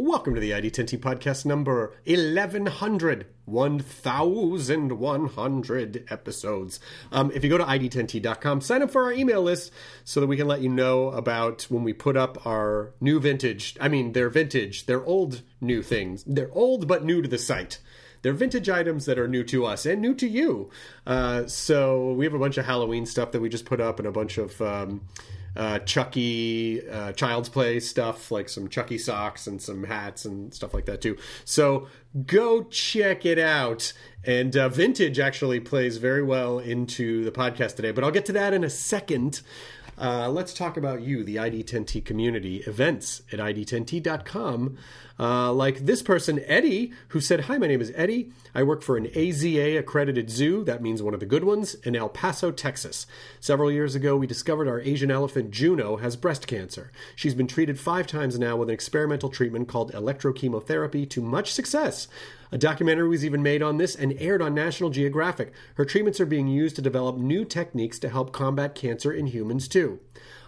Welcome to the ID10T podcast number 1100. 1100 episodes. Um, if you go to ID10T.com, sign up for our email list so that we can let you know about when we put up our new vintage. I mean, they're vintage, they're old new things. They're old but new to the site. They're vintage items that are new to us and new to you. Uh, so we have a bunch of Halloween stuff that we just put up and a bunch of. Um, uh, Chucky uh, Child's Play stuff, like some Chucky socks and some hats and stuff like that too. So go check it out. And uh, vintage actually plays very well into the podcast today, but I'll get to that in a second. Uh, let's talk about you, the ID10T community, events at ID10T.com. Uh, like this person, Eddie, who said, Hi, my name is Eddie. I work for an AZA accredited zoo, that means one of the good ones, in El Paso, Texas. Several years ago, we discovered our Asian elephant Juno has breast cancer. She's been treated five times now with an experimental treatment called electrochemotherapy to much success. A documentary was even made on this and aired on National Geographic. Her treatments are being used to develop new techniques to help combat cancer in humans, too.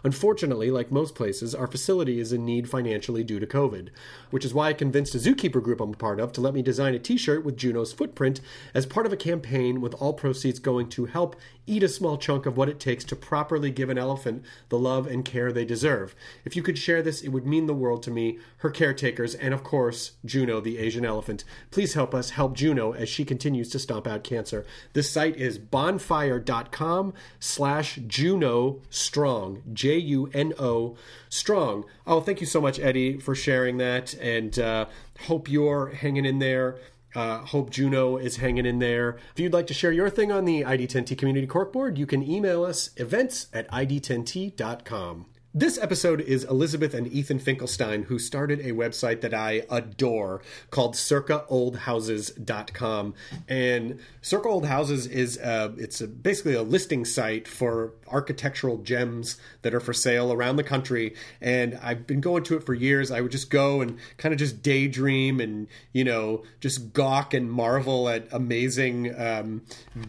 Unfortunately, like most places, our facility is in need financially due to COVID, which is why I convinced a zookeeper group I'm a part of to let me design a t shirt with Juno's footprint as part of a campaign with all proceeds going to help eat a small chunk of what it takes to properly give an elephant the love and care they deserve. If you could share this, it would mean the world to me, her caretakers, and of course, Juno, the Asian elephant. Please help us help Juno as she continues to stomp out cancer. This site is bonfire.com slash Juno Strong. J U N O Strong. Oh, thank you so much, Eddie, for sharing that, and uh, hope you're hanging in there. Uh, hope Juno is hanging in there. If you'd like to share your thing on the ID10T Community Corkboard, you can email us events at id10t.com. This episode is Elizabeth and Ethan Finkelstein, who started a website that I adore called circaoldhouses.com. And Circa Old Houses is uh, it's a, basically a listing site for architectural gems that are for sale around the country. And I've been going to it for years. I would just go and kind of just daydream and, you know, just gawk and marvel at amazing um,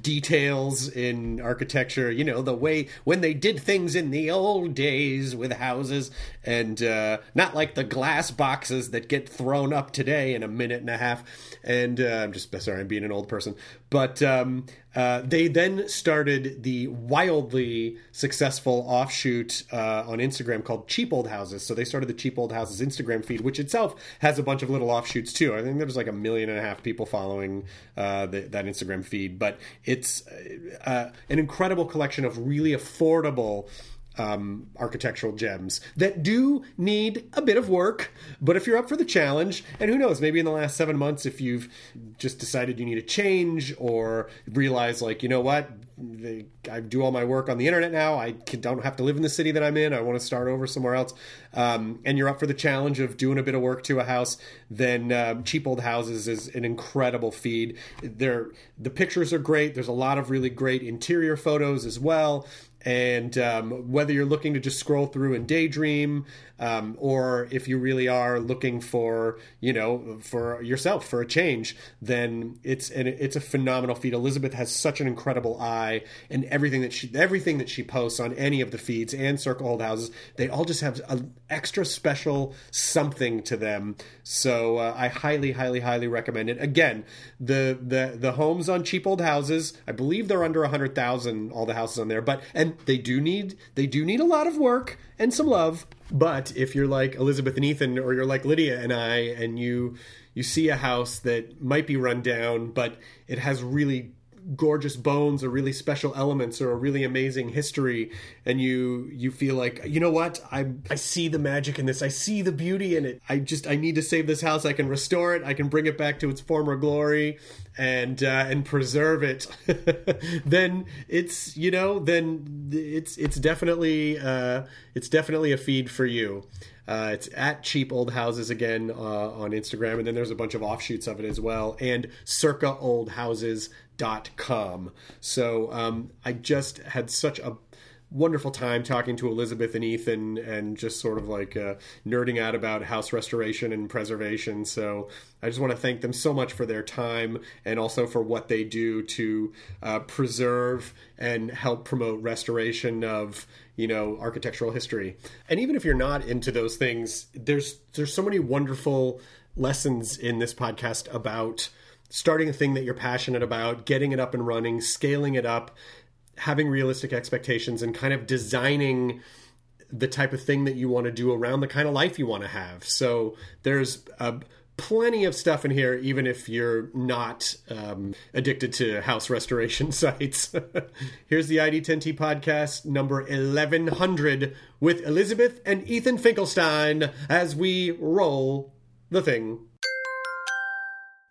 details in architecture. You know, the way when they did things in the old days with houses and uh, not like the glass boxes that get thrown up today in a minute and a half. And uh, I'm just sorry, I'm being an old person. But um, uh, they then started the wildly successful offshoot uh, on Instagram called Cheap Old Houses. So they started the Cheap Old Houses Instagram feed, which itself has a bunch of little offshoots too. I think there's like a million and a half people following uh, the, that Instagram feed, but it's uh, an incredible collection of really affordable um, architectural gems that do need a bit of work. But if you're up for the challenge, and who knows, maybe in the last seven months, if you've just decided you need a change or realize, like, you know what, I do all my work on the internet now. I don't have to live in the city that I'm in. I want to start over somewhere else. Um, and you're up for the challenge of doing a bit of work to a house. Then um, cheap old houses is an incredible feed. They're, the pictures are great. There's a lot of really great interior photos as well and um, whether you're looking to just scroll through and daydream um, or if you really are looking for you know for yourself for a change then it's an, it's a phenomenal feed elizabeth has such an incredible eye and everything that she everything that she posts on any of the feeds and circa old houses they all just have an extra special something to them. So uh, i highly highly highly recommend it. Again the the the homes on cheap old houses i believe they're under 100000 all the houses on there but and they do need they do need a lot of work and some love. But if you're like Elizabeth and Ethan, or you're like Lydia and I, and you you see a house that might be run down, but it has really gorgeous bones or really special elements or a really amazing history and you you feel like you know what? I i see the magic in this. I see the beauty in it. I just i need to save this house. I can restore it. I can bring it back to its former glory and uh, and preserve it. Then it's you know then it's it's definitely uh it's definitely a feed for you. Uh, it's at Cheap Old Houses again uh, on Instagram, and then there's a bunch of offshoots of it as well, and circaoldhouses.com. So um, I just had such a wonderful time talking to Elizabeth and Ethan and just sort of like uh, nerding out about house restoration and preservation. So I just want to thank them so much for their time and also for what they do to uh, preserve and help promote restoration of you know architectural history. And even if you're not into those things, there's there's so many wonderful lessons in this podcast about starting a thing that you're passionate about, getting it up and running, scaling it up, having realistic expectations and kind of designing the type of thing that you want to do around the kind of life you want to have. So there's a plenty of stuff in here, even if you're not um, addicted to house restoration sites. Here's the ID10T podcast number 1100 with Elizabeth and Ethan Finkelstein as we roll the thing.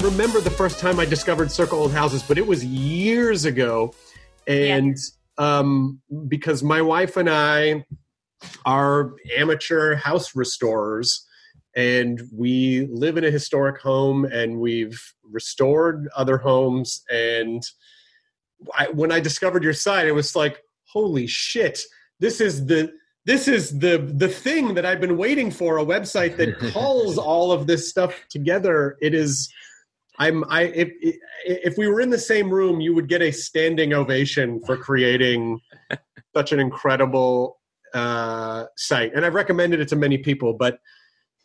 Remember the first time I discovered Circa Old Houses, but it was years ago. And um, because my wife and I are amateur house restorers, and we live in a historic home and we've restored other homes. And I, when I discovered your site, it was like, holy shit, this is the this is the the thing that I've been waiting for a website that calls all of this stuff together. It is I'm I if if we were in the same room, you would get a standing ovation for creating such an incredible uh, site, and I've recommended it to many people. But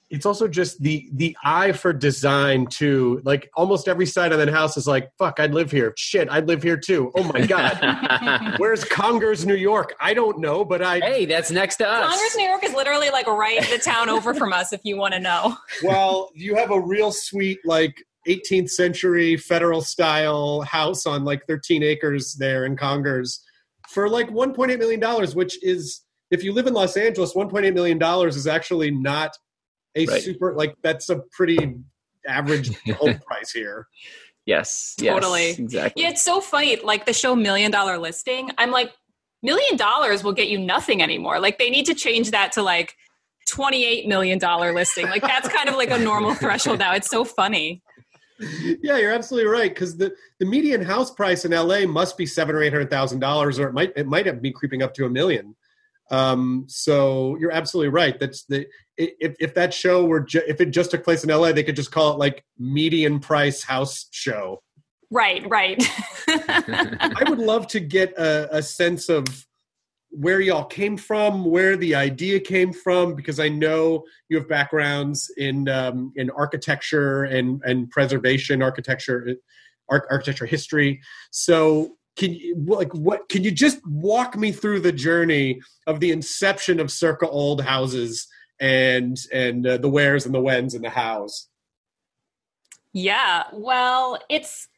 it's also just the the eye for design too. Like almost every site on that house is like, "Fuck, I'd live here." Shit, I'd live here too. Oh my god, where's Congers, New York? I don't know, but I Hey, that's next to us. Congers, New York is literally like right the town over from us if you want to know. well, you have a real sweet like 18th century federal style house on like 13 acres there in Congers for like 1.8 million dollars, which is if you live in Los Angeles, 1.8 million dollars is actually not a Right. super like that's a pretty average home price here. Yes, yes, Totally. exactly. Yeah, it's so funny. Like the show Million Dollar Listing, I'm like, million dollars will get you nothing anymore. Like they need to change that to like $28 million listing. Like that's kind of like a normal threshold now. It's so funny. Yeah, you're absolutely right because the, the median house price in LA must be seven or eight hundred thousand dollars, or it might it might have be creeping up to a million. Um, so you're absolutely right. That's the if if that show were ju- if it just took place in LA, they could just call it like median price house show. Right, right. I would love to get a, a sense of where y'all came from, where the idea came from, because I know you have backgrounds in um, in architecture and and preservation, architecture, arch- architecture history. So, can you like what? Can you just walk me through the journey of the inception of Circa Old Houses and and uh, the wheres and the whens and the hows? Yeah, well, it's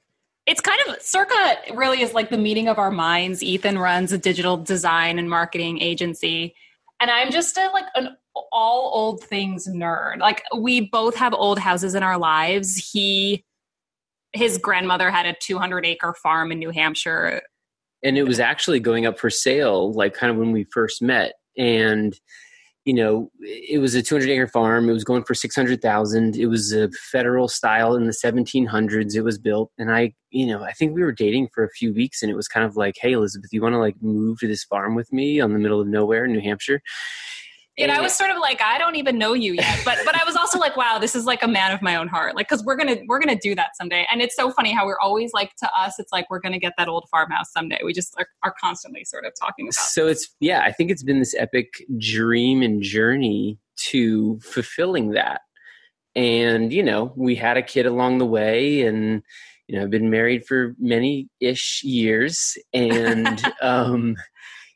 it's kind of circa really is like the meeting of our minds. Ethan runs a digital design and marketing agency, and I'm just a like an all old things nerd. Like we both have old houses in our lives. He his grandmother had a 200 acre farm in New Hampshire. and it was actually going up for sale, like kind of when we first met. And you know, it was a 200 acre farm. It was going for 600,000. It was a federal style in the 1700s. It was built. And I, you know, I think we were dating for a few weeks and it was kind of like, Hey, Elizabeth, you want to like move to this farm with me on the middle of nowhere in New Hampshire? And I was sort of like, I don't even know you yet, but but I was also like, wow, this is like a man of my own heart, like because we're gonna we're gonna do that someday. And it's so funny how we're always like to us, it's like we're gonna get that old farmhouse someday. We just are, are constantly sort of talking about. So it's yeah, I think it's been this epic dream and journey to fulfilling that. And you know, we had a kid along the way, and you know, I've been married for many ish years, and um,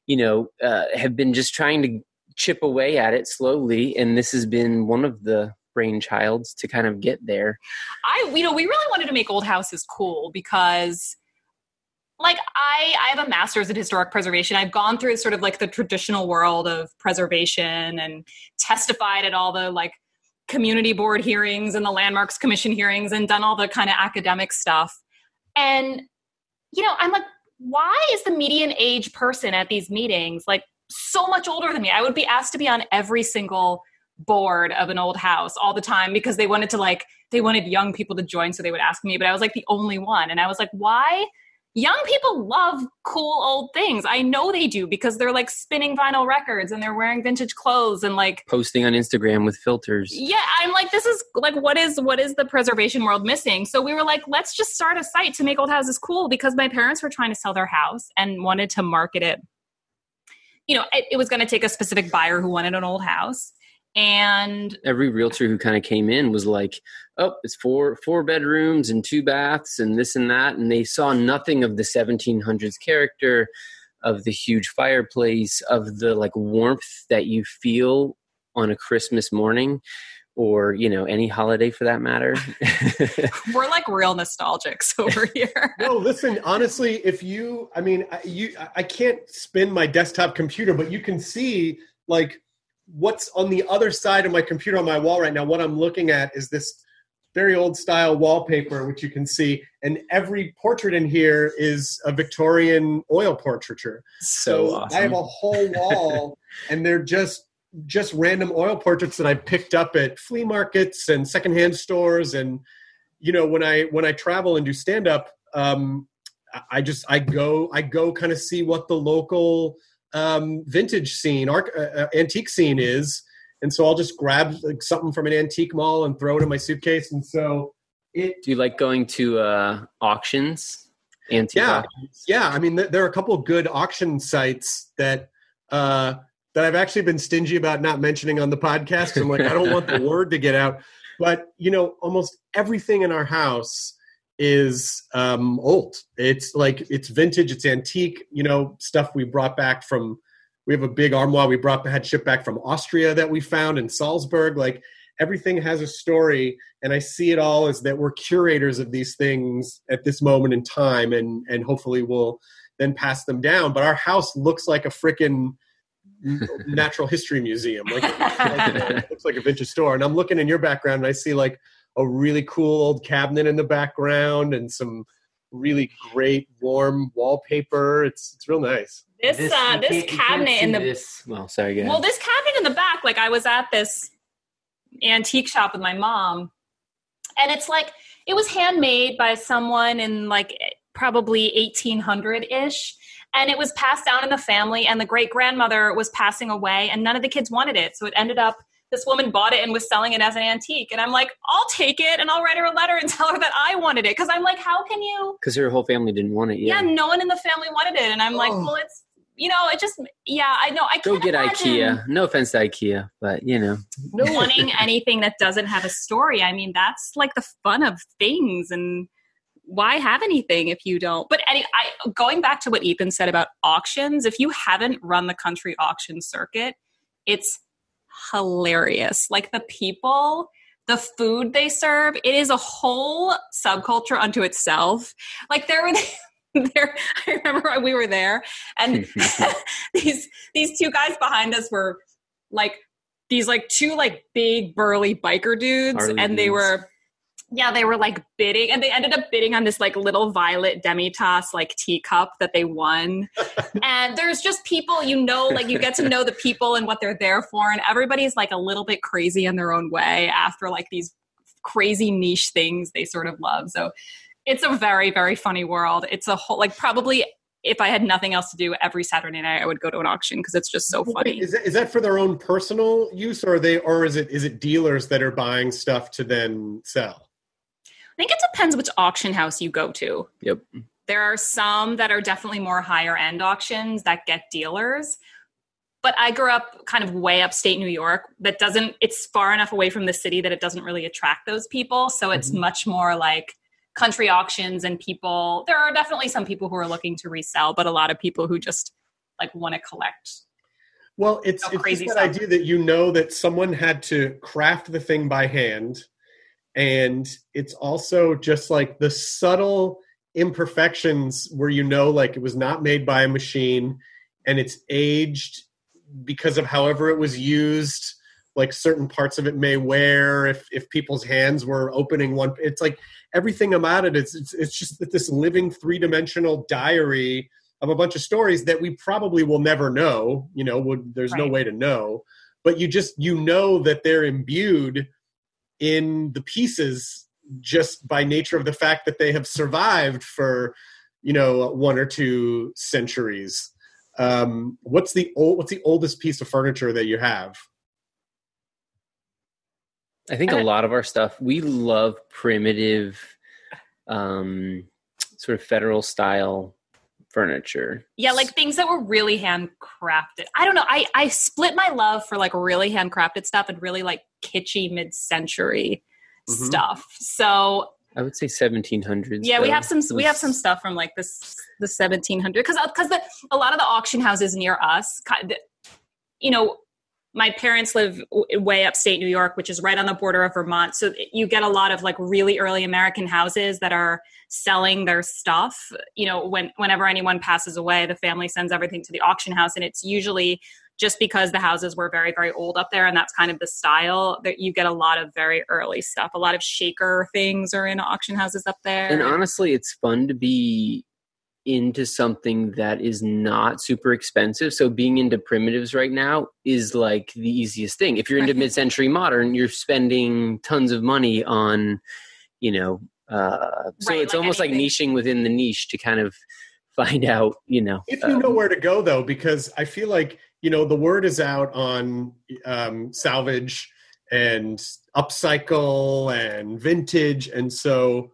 you know, uh, have been just trying to chip away at it slowly and this has been one of the brainchilds to kind of get there I, you know, we really wanted to make old houses cool because like I, I have a master's in historic preservation. I've gone through sort of like the traditional world of preservation and testified at all the like community board hearings and the landmarks commission hearings and done all the kind of academic stuff. And, you know, I'm like, why is the median age person at these meetings like so much older than me? I would be asked to be on every single board of an old house all the time because they wanted to like they wanted young people to join so they would ask me but i was like the only one. And i was like why? Young people love cool old things. I know they do because they're like spinning vinyl records and they're wearing vintage clothes and like posting on instagram with filters. Yeah i'm like this is like what is what is the preservation world missing? So we were like let's just start a site to make old houses cool because my parents were trying to sell their house and wanted to market it you know it, it was going to take a specific buyer who wanted an old house and every realtor who kind of came in was like oh it's four four bedrooms and two baths and this and that and they saw nothing of the 1700s character of the huge fireplace of the like warmth that you feel on a christmas morning or you know any holiday for that matter. We're like real nostalgics over here. No listen honestly if you i mean I- you i can't spin my desktop computer but you can see like what's on the other side of my computer on my wall right now. What i'm looking at is this very old style wallpaper which you can see and every portrait in here is a victorian oil portraiture. So awesome. i have a whole wall and they're just just random oil portraits that i picked up at flea markets and secondhand stores. And you know when i when i travel and do stand up um I- just i go i go kind of see what the local um vintage scene arc, uh, uh, antique scene is. And so i'll just grab like, something from an antique mall and throw it in my suitcase. And so it do you like going to uh auctions? Antique yeah. auctions? yeah. I mean th- there are a couple of good auction sites that uh that i've actually been stingy about not mentioning on the podcast. I'm like i don't want the word to get out. But you know almost everything in our house is um old. It's like it's vintage it's antique you know stuff we brought back from we have a big armoire we brought had shipped back from austria that we found in salzburg. Like everything has a story and i see it all as that we're curators of these things at this moment in time and and hopefully we'll then pass them down. But our house looks like a freaking natural history museum like, it looks like a, it looks like a vintage store and i'm looking in your background and i see like a really cool old cabinet in the background and some really great warm wallpaper it's it's real nice this uh this can't- you can't cabinet in the this. well sorry go ahead. Well, this cabinet in the back, like I was at this antique shop with my mom, and it's like it was handmade by someone in like probably 1800 ish. And it was passed down in the family, and the great grandmother was passing away, and none of the kids wanted it. So it ended up this woman bought it and was selling it as an antique. And I'm like, I'll take it and I'll write her a letter and tell her that I wanted it. Cause I'm like, how can you? because her whole family didn't want it Yeah. yet no one in the family wanted it. And I'm like, Oh. well, it's, you know, it just, yeah, I know. I go can't get ikea no offense to ikea but you know wanting anything that doesn't have a story. I mean, that's like the fun of things and why have anything if you don't? But any, I, going back to what Ethan said about auctions, if you haven't run the country auction circuit, it's hilarious. Like the people, the food they serve, it is a whole subculture unto itself. Like there were there I remember we were there and these these two guys behind us were like these like two like big burly biker dudes Harley and they dudes. were yeah, they were like bidding, and they ended up bidding on this like little violet Demi-Tasse like teacup that they won. and there's just people, you know, like you get to know the people and what they're there for, and everybody's like a little bit crazy in their own way after like these crazy niche things they sort of love. So it's a very very funny world. It's a whole like probably if I had nothing else to do every Saturday night, I would go to an auction because it's just so funny. Is that, is that for their own personal use, or are they, or is it is it dealers that are buying stuff to then sell? I think it depends which auction house you go to. Yep. There are some that are definitely more higher end auctions that get dealers. But I grew up kind of way upstate New York that doesn't, it's far enough away from the city that it doesn't really attract those people. So it's mm-hmm. much more like country auctions and people. There are definitely some people who are looking to resell, but a lot of people who just like want to collect. Well, it's, No it's that idea that you know that someone had to craft the thing by hand, and it's also just like the subtle imperfections where you know like it was not made by a machine and it's aged because of however it was used like certain parts of it may wear if if people's hands were opening one it's like everything about it it's it's, it's just that this living three-dimensional diary of a bunch of stories that we probably will never know you know would there's no way to know but you just you know that they're imbued in the pieces just by nature of the fact that they have survived for you know one or two centuries. Um what's the old what's the oldest piece of furniture that you have? I think a lot of our stuff, we love primitive, um, sort of federal style furniture. Yeah, like things that were really handcrafted. I don't know. I, I split my love for like really handcrafted stuff and really like kitschy mid century Mhm. stuff. So I would say 1700s. yeah we have some we have some stuff from like this the 1700 because because the a lot of the auction houses near us you know my parents live w- way upstate new york which is right on the border of vermont. So you get a lot of like really early american houses that are selling their stuff. You know when whenever anyone passes away the family sends everything to the auction house and it's usually just because the houses were very very old up there and that's kind of the style that you get a lot of very early stuff. A lot of shaker things are in auction houses up there. And honestly, it's fun to be into something that is not super expensive. So being into primitives right now is like the easiest thing. If you're into Right. mid-century modern, you're spending tons of money on, you know, uh, so Right, it's like almost like niching within the niche to kind of find out, you know. if you uh, know where to go though because i feel like you know the word is out on um, salvage and upcycle and vintage and so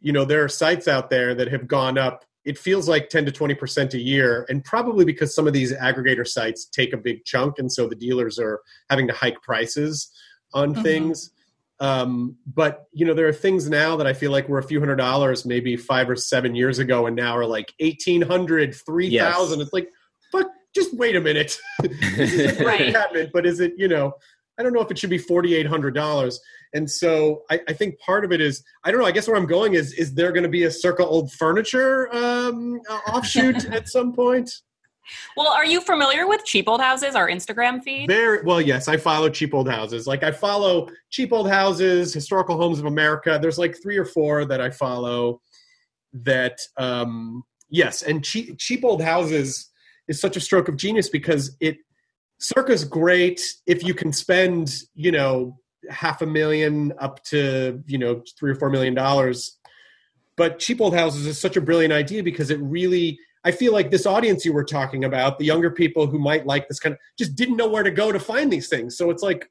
you know there are sites out there that have gone up it feels like 10 to 20% a year and probably because some of these aggregator sites take a big chunk and so the dealers are having to hike prices on Mhm. things um, but you know there are things now that i feel like were a few hundred dollars maybe five or seven years ago and now are like 1800 3000 it's like fuck just wait a minute This is a great Right. cabinet, but is it you know i don't know if it should be $4800 and so I, I think part of it is i don't know i guess where i'm going is is there going to be a circa old furniture um, offshoot at some point Well, are you familiar with Cheap Old Houses, our Instagram feed? Very well, yes. I follow cheap old houses. Like I follow cheap old houses, historical homes of America. There's like three or four that I follow. That um, yes, and cheap cheap old houses is such a stroke of genius because it circa's great if you can spend you know half a million up to you know three or four million dollars. But cheap old houses is such a brilliant idea because it really I feel like this audience you were talking about, the younger people who might like this kind of, just didn't know where to go to find these things. So it's like,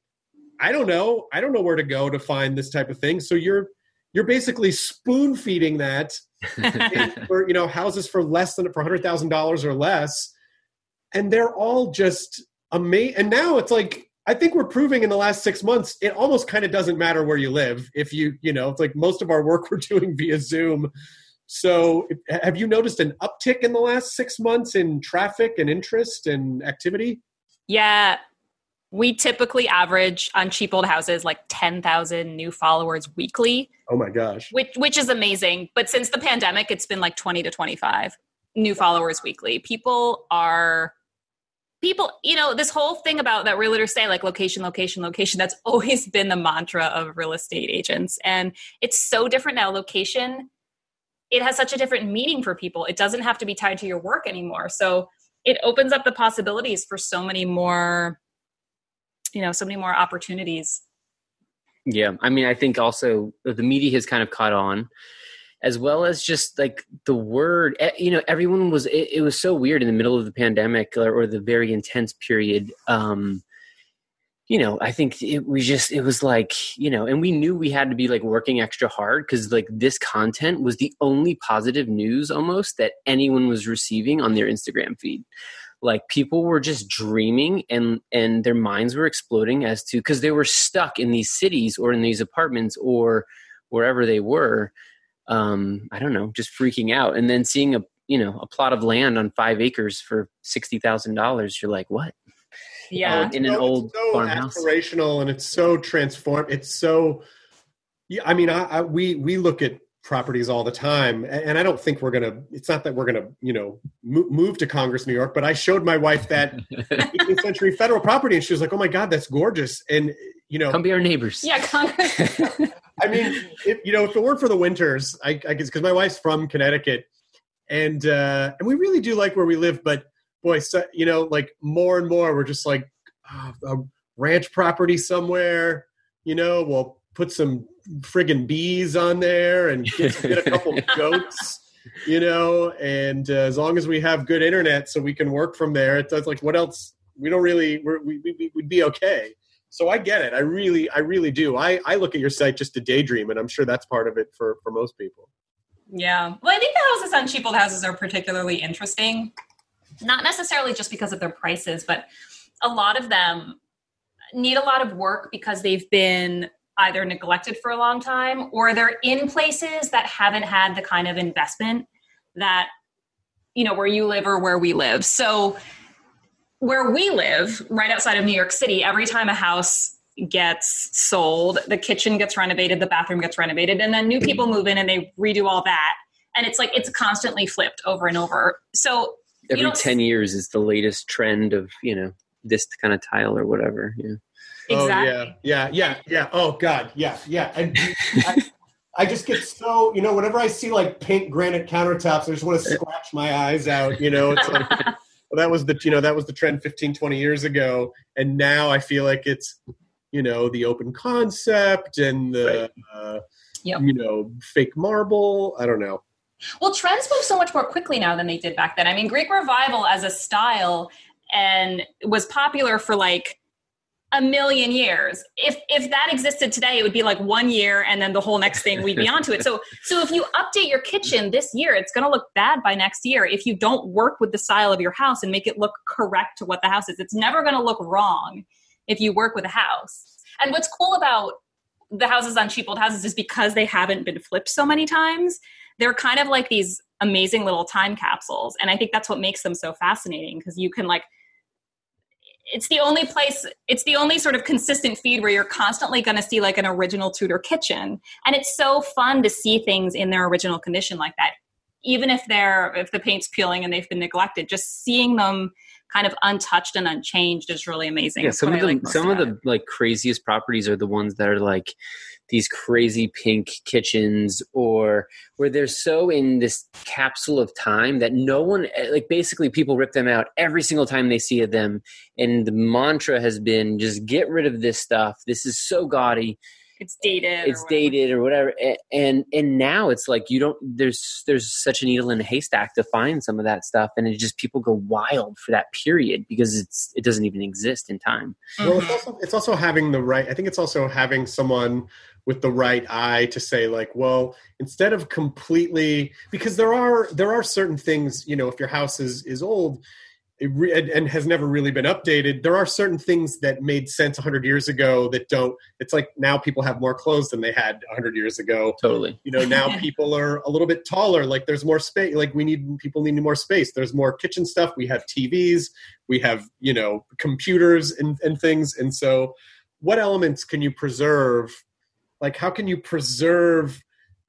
I don't know, I don't know where to go to find this type of thing. So you're you're basically spoon feeding that for you know houses for less than for hundred thousand dollars or less, and they're all just amazing. And now it's like I think we're proving in the last six months it almost kind of doesn't matter where you live if you you know it's like most of our work we're doing via Zoom. So, have you noticed an uptick in the last six months in traffic and interest and activity? Yeah. We typically average on Cheap Old Houses like 10,000 new followers weekly, Oh my gosh! which which is amazing. But since the pandemic, it's been like 20 to 25 new followers weekly. People are people, you know, this whole thing about that realtors say, like location, location, location, that's always been the mantra of real estate agents. And it's so different now. Location, it has such a different meaning for people. It doesn't have to be tied to your work anymore. So it opens up the possibilities for so many more, you know, so many more opportunities. Yeah. I mean, I think also the media has kind of caught on as well as just like the word eh, you know everyone was it, it was so weird in the middle of the pandemic or, or the very intense period. Um you know i think it was just it was like you know and we knew we had to be like working extra hard because like this content was the only positive news almost that anyone was receiving on their instagram feed. Like people were just dreaming and and their minds were exploding as to because they were stuck in these cities or in these apartments or wherever they were um, I don't know, just freaking out. And then seeing a you know a plot of land on five acres for sixty thousand dollars, you're like, what? Yeah, uh, in an old so farmhouse. Aspirational, and it's so transform. It's so. Yeah, I mean, I, I we we look at properties all the time and i don't think we're gonna it's not that we're gonna you know move to congers new york but i showed my wife that 18th century federal property and she was like oh my god that's gorgeous and you know come be our neighbors. Yeah congers i mean if, you know if it weren't for the winters i, I guess because my wife's from connecticut and uh and we really do like where we live but boy so, you know like more and more we're just like oh, a ranch property somewhere you know we'll put some friggin' bees on there and get, get a couple goats you know and uh, as long as we have good internet so we can work from there it's, it's like what else we don't really we're, we, we, we'd be okay so i get it. I really i really do. I i look at your site just to daydream and i'm sure that's part of it for for most people. Yeah. Well i think the houses on cheap old houses are particularly interesting. Not necessarily just because of their prices but a lot of them need a lot of work because they've been either neglected for a long time or they're in places that haven't had the kind of investment that you know where you live or where we live. So where we live right outside of new york city every time a house gets sold the kitchen gets renovated the bathroom gets renovated and then new people move in and they redo all that and it's like it's constantly flipped over and over so every 10 years is the latest trend of you know this kind of tile or whatever yeah Exactly. Oh, yeah, yeah, yeah, yeah. Oh God, yeah, yeah. And I, I just get so you know whenever I see like pink granite countertops, I just want to scratch my eyes out. You know, it's like well, that was the you know that was the trend 15, 20 years ago, and now I feel like it's you know the open concept and the right. uh, yep. you know fake marble. I don't know. Well, trends move so much more quickly now than they did back then. I mean, Greek revival as a style and was popular for like a million years. If if that existed today, it would be like one year and then the whole next thing we'd be onto it. So so if you update your kitchen this year, it's going to look bad by next year if you don't work with the style of your house and make it look correct to what the house is. It's never going to look wrong if you work with a house. And what's cool about the houses on cheap old houses is because they haven't been flipped so many times, they're kind of like these amazing little time capsules. And I think that's what makes them so fascinating because you can like it's the only place it's the only sort of consistent feed where you're constantly going to see like an original tudor kitchen. And it's so fun to see things in their original condition like that. Even if they're if the paint's peeling and they've been neglected just seeing them kind of untouched and unchanged is really amazing. Yeah some of the like some of, of the like craziest properties are the ones that are like these crazy pink kitchens or where they're so in this capsule of time that no one eh, like basically people rip them out every single time they see them. And the mantra has been just get rid of this stuff. This is so gaudy it's dated it's or dated or whatever and and now it's like you don't there's there's such a needle in a haystack to find some of that stuff and it just people go wild for that period because it's it doesn't even exist in time. Well it's mm-hmm. also it's also having the right i think it's also having someone with the right eye to say like well instead of completely because there are there are certain things you know if your house is is old re- and has never really been updated. There are certain things that made sense 100 years ago that don't it's like now people have more clothes than they had 100 years ago. Totally. You know now people are a little bit taller like there's more space like we need people need more space. There's more kitchen stuff. We have tvs we have you know computers and, and things. And so what elements can you preserve? Like how can you preserve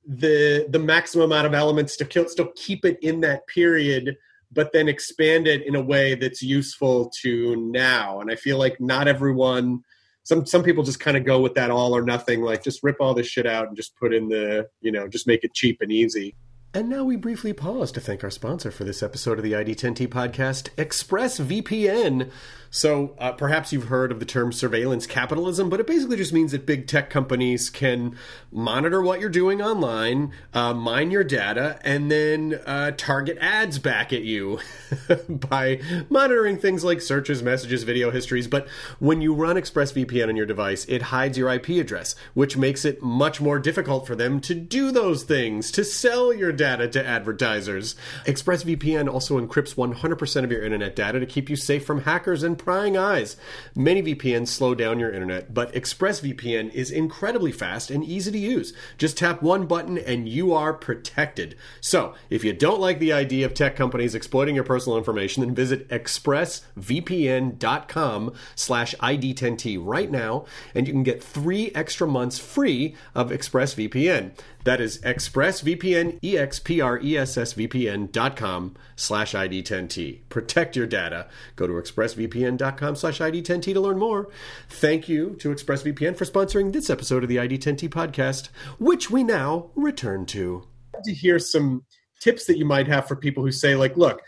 the the maximum amount of elements to kill, still keep it in that period but then expand it in a way that's useful to now. And I feel like not everyone some some people just kind of go with that all or nothing like just rip all this shit out and just put in the you know just make it cheap and easy and now we briefly pause to thank our sponsor for this episode of the ID10T podcast, ExpressVPN. So uh, perhaps you've heard of the term surveillance capitalism, but it basically just means that big tech companies can monitor what you're doing online, uh, mine your data, and then uh, target ads back at you by monitoring things like searches, messages, video histories. But when you run ExpressVPN on your device, it hides your IP address, which makes it much more difficult for them to do those things, to sell your data to advertisers. ExpressVPN also encrypts 100% of your internet data to keep you safe from hackers and prying eyes. Many VPNs slow down your internet, but ExpressVPN is incredibly fast and easy to use. Just tap one button and you are protected. So, if you don't like the idea of tech companies exploiting your personal information, then visit expressvpn.com slash ID10T right now, and you can get three extra months free of ExpressVPN. That is expressvpn, E-X-P-R-E-S-S-V-P-N dot com slash ID10T. Protect your data. Go to expressvpn.com slash ID10T to learn more. Thank you to ExpressVPN for sponsoring this episode of the ID10T podcast, which we now return to. To hear some tips that you might have for people who say, like, look,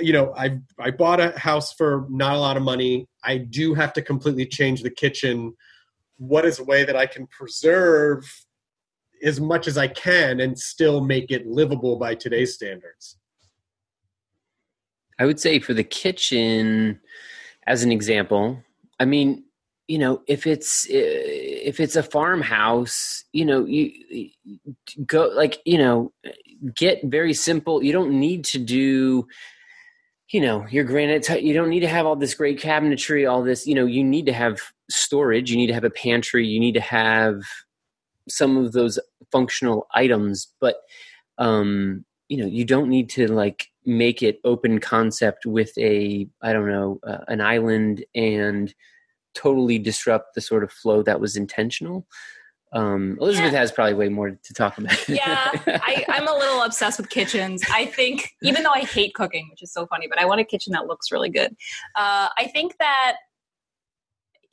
you know, I I bought a house for not a lot of money. I do have to completely change the kitchen. What is a way that I can preserve as much as I can and still make it livable by today's standards. I would say for the kitchen, as an example, I mean, you know, if it's eh, if it's a farmhouse, you know, you go like you know, get very simple. You don't need to do you know your granite you don't need to have all this great cabinetry all this you know you need to have storage you need to have a pantry you need to have some of those functional items but um you know you don't need to like make it open concept with a i don't know uh, an island and totally disrupt the sort of flow that was intentional um, Elizabeth Yeah. has probably way more to talk about. yeah, I, I'm a little obsessed with kitchens. I think, even though I hate cooking, which is so funny, but I want a kitchen that looks really good. Uh, I think that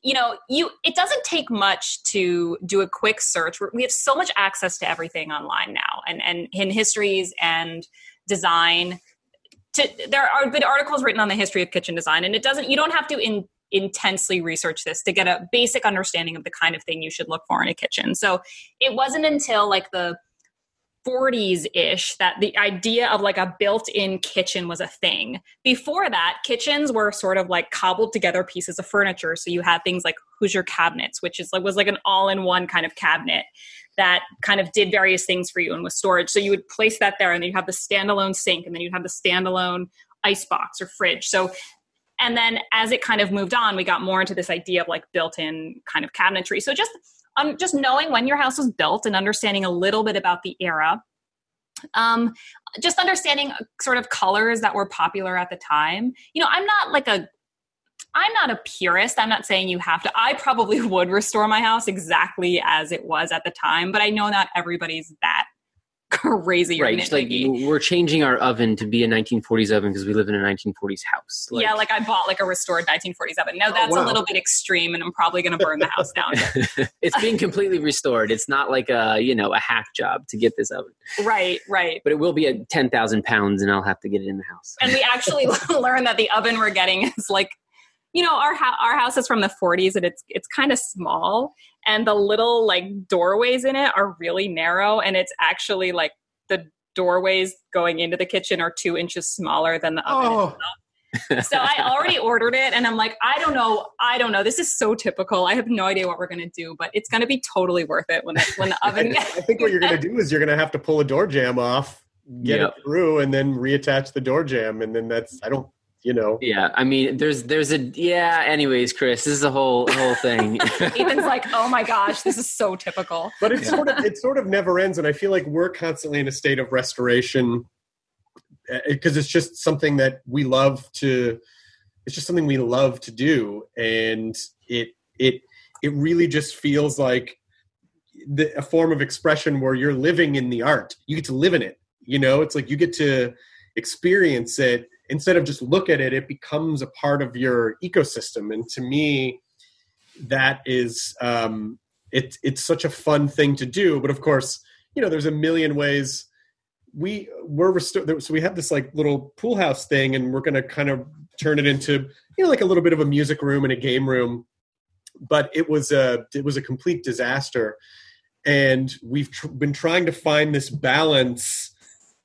you know, you it doesn't take much to do a quick search. We're- have so much access to everything online now, and and in histories and design. To, there are good articles written on the history of kitchen design, and it doesn't. You don't have to in, intensely research this to get a basic understanding of the kind of thing you should look for in a kitchen. So it wasn't until like the 40s ish that the idea of like a built in kitchen was a thing. Before that, kitchens were sort of like cobbled together pieces of furniture. So you had things like Hoosier cabinets, which is like was like an all in one kind of cabinet that kind of did various things for you and was storage. So you would place that there and then you have the standalone sink and then you'd have the standalone ice box or fridge. So and then as it kind of moved on, we got more into this idea of like built-in kind of cabinetry. So just um, just knowing when your house was built and understanding a little bit about the era. Um, just understanding sort of colors that were popular at the time. You know, I'm not like a I'm not a purist. I'm not saying you have to. I probably would restore my house exactly as it was at the time, but I know not everybody's that crazy right. Like we're changing our oven to be a 1940s oven because we live in a 1940s house. yeah, like I bought like a restored 1940s oven. Now that's wow. a little bit extreme, and I'm probably going to burn the house down. it's being completely restored. It's not like a you know a hack job to get this oven, right, right. but it will be at 10,000 pounds, and I'll have to get it in the house. And we actually learned that the oven we're getting is like, you know, our ho- our house is from the 40s, and it's it's kind of small, and the little like doorways in it are really narrow, and it's actually like the doorways going into the kitchen are two inches smaller than the oven Oh. so I already ordered it and I'm like, I don't know. I don't know. This is so typical. I have no idea what we're going to do, but it's going to be totally worth it when the, when the oven I think what you're going to do is you're going to have to pull a door jamb off, get Yep. it through, and then reattach the door jamb, and then that's I don't, you know. Yeah, I mean, there's there's a yeah. Anyways, Chris, this is a whole whole thing. Ethan's like, oh my gosh, this is so typical. But it sort of it sort of never ends, and I feel like we're constantly in a state of restoration eh, eh, because it's just something that we love to. It's just something we love to do, and it it it really just feels like the, a form of expression where you're living in the art. You get to live in it. You know, it's like you get to experience it instead of just look at it, it becomes a part of your ecosystem. And to me, that is um, it, it's such a fun thing to do. But of course, you know, there's a million ways we we're restored. So we have this like little pool house thing, and we're going to kind of turn it into you know like a little bit of a music room and a game room. But it was a it was a complete disaster, and we've tr- been trying to find this balance.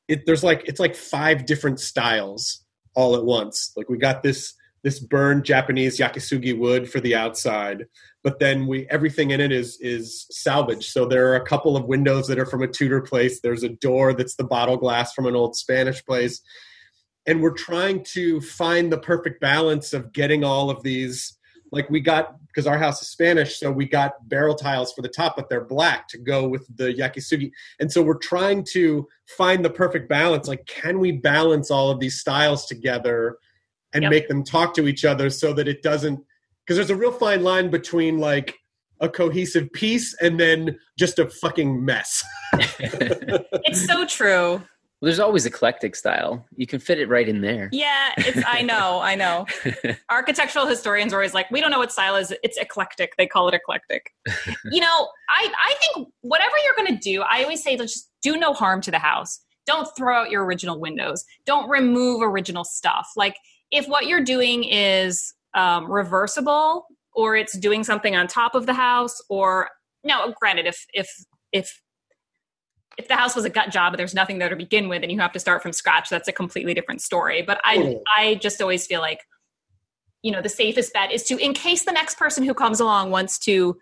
It, there's like it's like five different styles all at once. Like we got this this burned Japanese yakisugi wood for the outside, but then we everything in it is is salvaged. So there are a couple of windows that are from a Tudor place. There's a door that's the bottle glass from an old Spanish place, and we're trying to find the perfect balance of getting all of these. Like we got because our house is Spanish, so we got barrel tiles for the top, but they're black to go with the yakisugi. And so we're trying to find the perfect balance. Like, can we balance all of these styles together and Yep. make them talk to each other so that it doesn't? Because there's a real fine line between like a cohesive piece and then just a fucking mess. It's so true. There's always eclectic style. You can fit it right in there. Yeah, it's I know, I know. Architectural historians are always like, we don't know what style is. It's eclectic. They call it eclectic. you know, I I think whatever you're going to do, I always say just do no harm to the house. Don't throw out your original windows. Don't remove original stuff. Like if what you're doing is um, reversible or it's doing something on top of the house or no, granted, if if if if the house was a gut job and there's nothing there to begin with and you have to start from scratch that's a completely different story but i Totally. i just always feel like you know the safest bet is to in case the next person who comes along wants to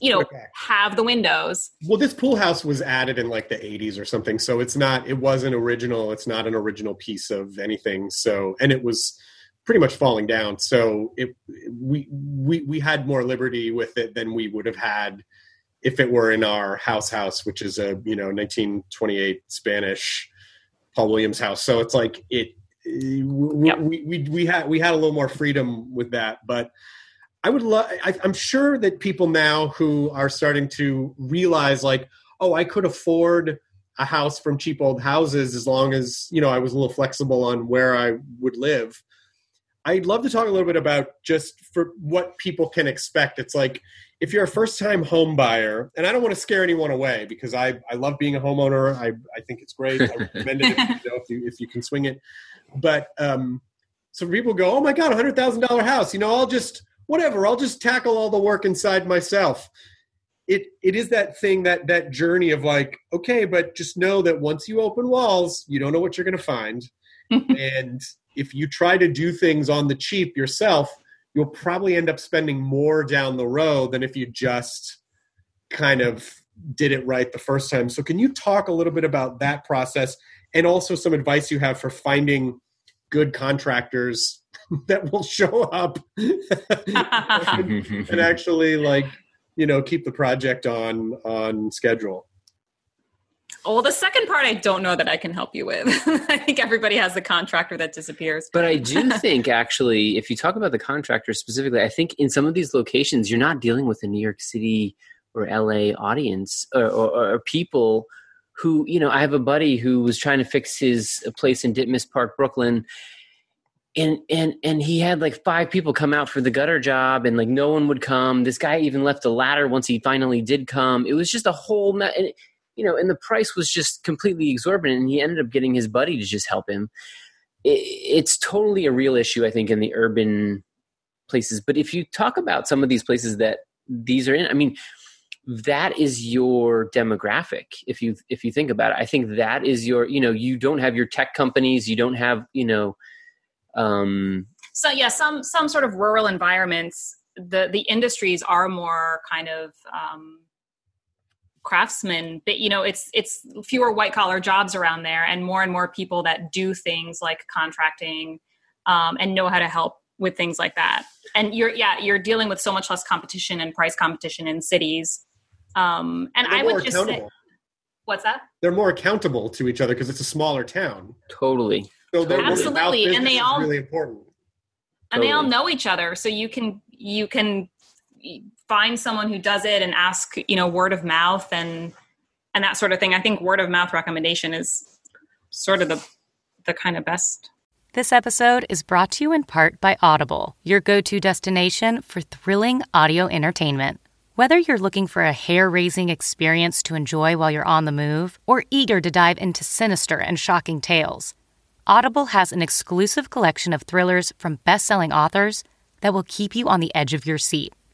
you know back. have the windows well, this pool house was added in like the 80s or something, so it's not. It wasn't original. It's not an original piece of anything. So, and it was pretty much falling down. So it we we we had more liberty with it than we would have had if it were in our house house, which is a you know 1928 Spanish Paul Williams house. So it's like it. We, Yep. we, we we had we had a little more freedom with that, but I would love. I'm sure that people now who are starting to realize, like, oh, I could afford a house from cheap old houses as long as you know I was a little flexible on where I would live. I'd love to talk a little bit about just for what people can expect. It's like if you're a first time home buyer, and I don't want to scare anyone away because I, I love being a homeowner. I, I think it's great. I recommend it if you, know, if you if you can swing it. But um, some people go, oh my god, a hundred thousand dollar house. You know, I'll just whatever. I'll just tackle all the work inside myself. It it is that thing that that journey of like, okay, but just know that once you open walls, you don't know what you're going to find, and if you try to do things on the cheap yourself, you'll probably end up spending more down the road than if you just kind of did it right the first time. So, can you talk a little bit about that process and also some advice you have for finding good contractors that will show up and, and actually like you know keep the project on on schedule? Well the second part i don't know that i can help you with. I think everybody has the contractor that disappears. But I do think actually, if you talk about the contractor specifically, I think in some of these locations, you're not dealing with a New York City or LA audience or, or, or people who, you know, I have a buddy who was trying to fix his place in Ditmas Park, Brooklyn. And, and and he had like five people come out for the gutter job and like no one would come. This guy even left a ladder once he finally did come. It was just a whole me- and, you know and the price was just completely exorbitant and he ended up getting his buddy to just help him it, it's totally a real issue, I think, in the urban places. But if you talk about some of these places that these are in, I mean, that is your demographic. If you if you think about it, I think that is your. You know, you don't have your tech companies. You don't have you know. Um, so yeah some some sort of rural environments the the industries are more kind of um craftsmen but you know it's it's fewer white collar jobs around there and more and more people that do things like contracting um, and know how to help with things like that and you're yeah you're dealing with so much less competition and price competition in cities um, and They're i would just say what's that They're more accountable to each other because it's a smaller town. totally. So their Absolutely, word of mouth and they all- really important. and they all know each other so you can you can find someone who does it and ask you know word of mouth and and that sort of thing. I think word of mouth recommendation is sort of the the kind of best. This episode is brought to you in part by Audible, your go to destination for thrilling audio entertainment. Whether you're looking for a hair raising experience to enjoy while you're on the move or eager to dive into sinister and shocking tales, Audible has an exclusive collection of thrillers from best selling authors that will keep you on the edge of your seat,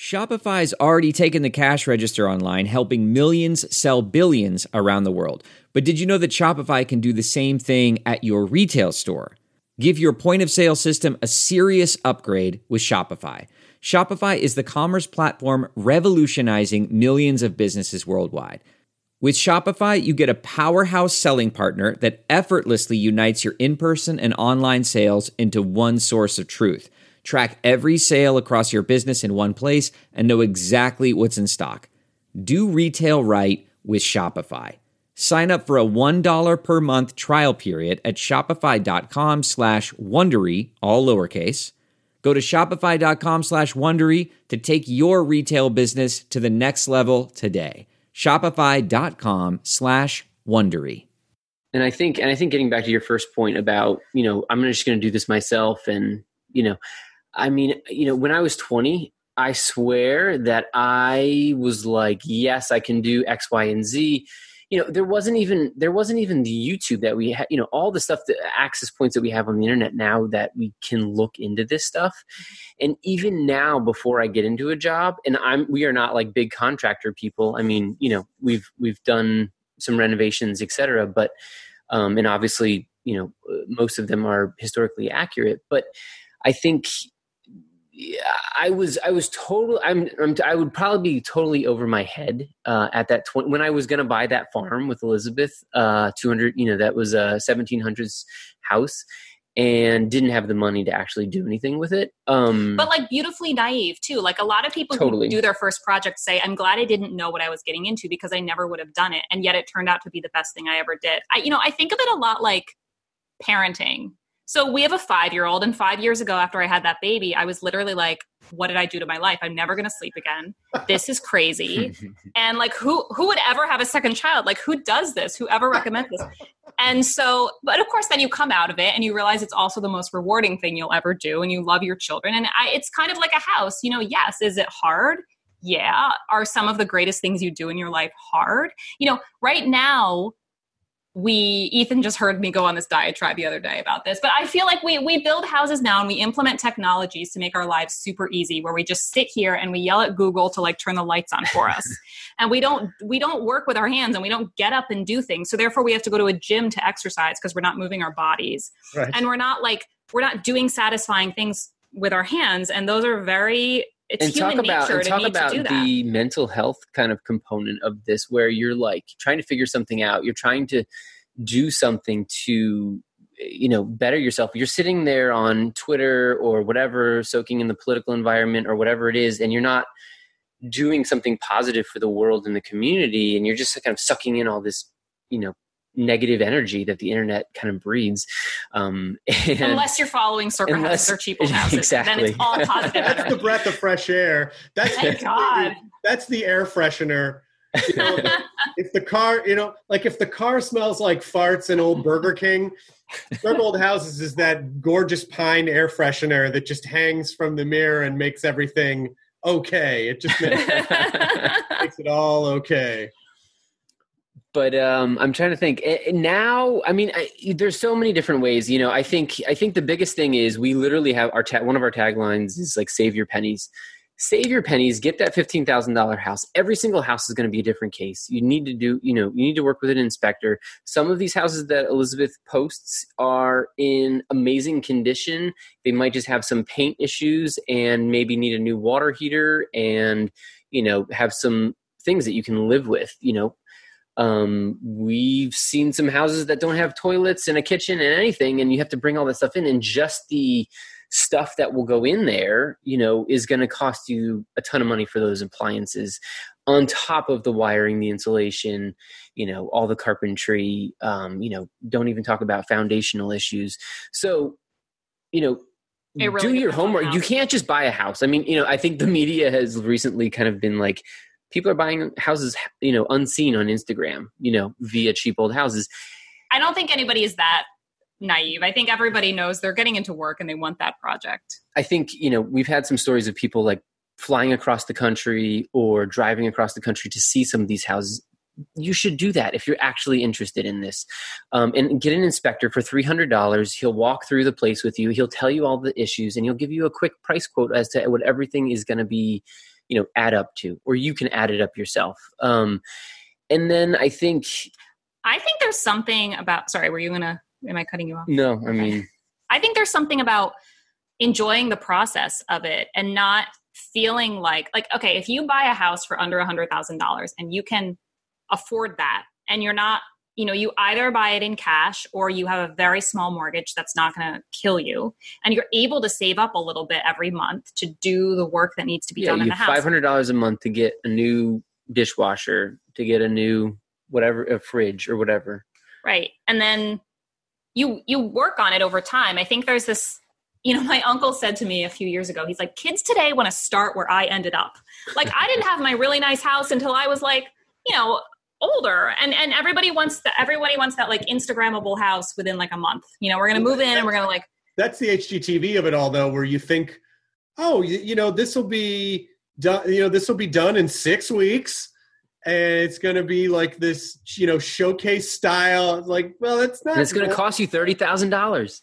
Shopify's already taken the cash register online, helping millions sell billions around the world. But did you know that Shopify can do the same thing at your retail store? Give your point of sale system a serious upgrade with Shopify. Shopify is the commerce platform revolutionizing millions of businesses worldwide. With Shopify, you get a powerhouse selling partner that effortlessly unites your in person and online sales into one source of truth. Track every sale across your business in one place and know exactly what's in stock. Do retail right with Shopify. Sign up for a $1 per month trial period at shopify.com slash Wondery, all lowercase. Go to shopify.com slash Wondery to take your retail business to the next level today. Shopify.com slash Wondery. And I think, and I think getting back to your first point about, you know, I'm just going to do this myself. And, you know, I mean, you know, when I was 20, I swear that I was like, yes, I can do X, Y, and Z. You know there wasn't even there wasn't even the youtube that we had you know all the stuff the access points that we have on the internet now that we can look into this stuff. And even now before i get into a job and i'm we are not like big contractor people. I mean you know we've we've done some renovations etc but um and obviously you know most of them are historically accurate. But i think I was I was totally I'm, I'm, i would probably be totally over my head uh, at that when I was going to buy that farm with Elizabeth uh, 200 you know that was a 1700s house and didn't have the money to actually do anything with it um, but like beautifully naive too. Like a lot of people totally. who do their first project say I'm glad I didn't know what I was getting into because I never would have done it. And yet it turned out to be the best thing I ever did. I you know I think of it a lot like parenting so we have a five year old, and five years ago, after I had that baby, I was literally like, what did I do to my life? I'm never going to sleep again. This is crazy. and like, who who would ever have a second child? Like, who does this? Who ever recommends this? And so, but of course, then you come out of it and you realize it's also the most rewarding thing you'll ever do, and you love your children. And I, it's kind of like a house. You know, yes, is it hard? Yeah. Are some of the greatest things you do in your life hard? You know, right now we ethan just heard me go on this diatribe the other day about this but i feel like we we build houses now and we implement technologies to make our lives super easy where we just sit here and we yell at google to like turn the lights on for us. And we don't we don't work with our hands and we don't get up and do things. So therefore we have to go to a gym to exercise because we're not moving our bodies. Right. and we're not like we're not doing satisfying things with our hands. And those are very it's and human talk about, nature and talk about the mental health kind of component of this where you're like trying to figure something out. You're trying to do something to you know better yourself. You're sitting there on twitter or whatever soaking in the political environment or whatever it is and you're not doing something positive for the world and the community and you're just kind of sucking in all this you know negative energy that the internet kind of breeds. Um, unless you're following circle unless, houses or cheap houses, exactly. then it's all positive. that's the breath of fresh air. That's Thank God. That's the air freshener. You know, if the car, you know, like if the car smells like farts and old Burger King, Circa Old Houses is that gorgeous pine air freshener that just hangs from the mirror and makes everything okay. It just makes, makes it all okay but um, I'm trying to think now. I mean, I, there's so many different ways. You know, I think I think the biggest thing is we literally have our ta- one of our taglines is like "Save your pennies." Save your pennies. Get that fifteen thousand dollar house. Every single house is going to be a different case. You need to do. You know, you need to work with an inspector. Some of these houses that Elizabeth posts are in amazing condition. They might just have some paint issues and maybe need a new water heater and you know have some things that you can live with. You know, Um, we've seen some houses that don't have toilets and a kitchen and anything, and you have to bring all that stuff in, and just the stuff that will go in there, you know, is going to cost you a ton of money for those appliances on top of the wiring, the insulation, you know, all the carpentry, um, you know, don't even talk about foundational issues. So, you know, really do your depends on the homework. You can't just buy a house. I mean, you know, I think the media has recently kind of been like, people are buying houses, you know, unseen on Instagram, you know, via cheap old houses. I don't think anybody is that naive. I think everybody knows they're getting into work and they want that project. I think you know we've had some stories of people like flying across the country or driving across the country to see some of these houses. You should do that if you're actually interested in this, um, and get an inspector for three hundred dollars. He'll walk through the place with you. He'll tell you all the issues, and he'll give you a quick price quote as to what everything is going to be, you know, add up to, or you can add it up yourself. Um, and then I think I think there's something about sorry, were you gonna am I cutting you off? no, I mean I think there's something about enjoying the process of it and not feeling like like okay, if you buy a house for under a hundred thousand dollars and you can afford that and you're not you know you either buy it in cash or you have a very small mortgage that's not going to kill you. And you're able to save up a little bit every month to do the work that needs to be yeah, done in you the have house. five hundred dollars a month to get a new dishwasher, to get a new whatever, a fridge or whatever. right. And then you you work on it over time. I think there's this you know my uncle said to me a few years ago he's like kids today want to start where i ended up. Like i didn't have my really nice house until i was like you know older and and everybody wants that everybody wants that like instagrammable house within like a month you know we're gonna move in and we're gonna like That's the HGTV of it all, though, where you think, oh, you, you know, this will be done. You know, this will be done in six weeks, and it's going to be like this, you know, showcase style. Like, well, it's not. And it's going to cost you thirty thousand dollars.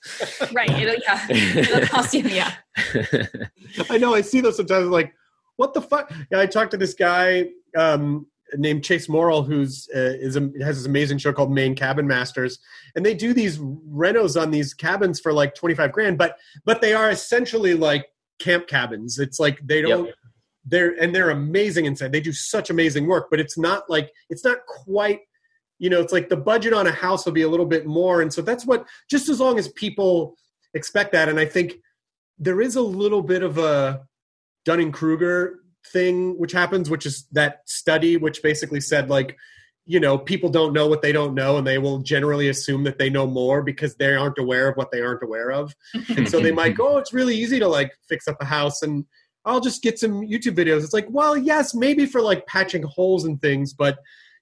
right it'll, yeah it'll cost you yeah I know. I see those sometimes. Like, what the fuck? Yeah, I talked to this guy um, named Chase Morrill, who's uh, is a, has this amazing show called Maine Cabin Masters, and they do these renos on these cabins for like twenty five grand, but but they are essentially like camp cabins. It's like they don't. They're and they're amazing inside. They do such amazing work, but it's not like it's not quite. You know, it's like the budget on a house will be a little bit more, and so that's what. Just as long as people expect that, and I think there is a little bit of a Dunning Kruger thing which happens, which is that study which basically said like, you know, people don't know what they don't know, and they will generally assume that they know more because they aren't aware of what they aren't aware of, and so they might go, oh, it's really easy to like fix up a house and. I'll just get some YouTube videos. It's like, well, yes, maybe for like patching holes and things, but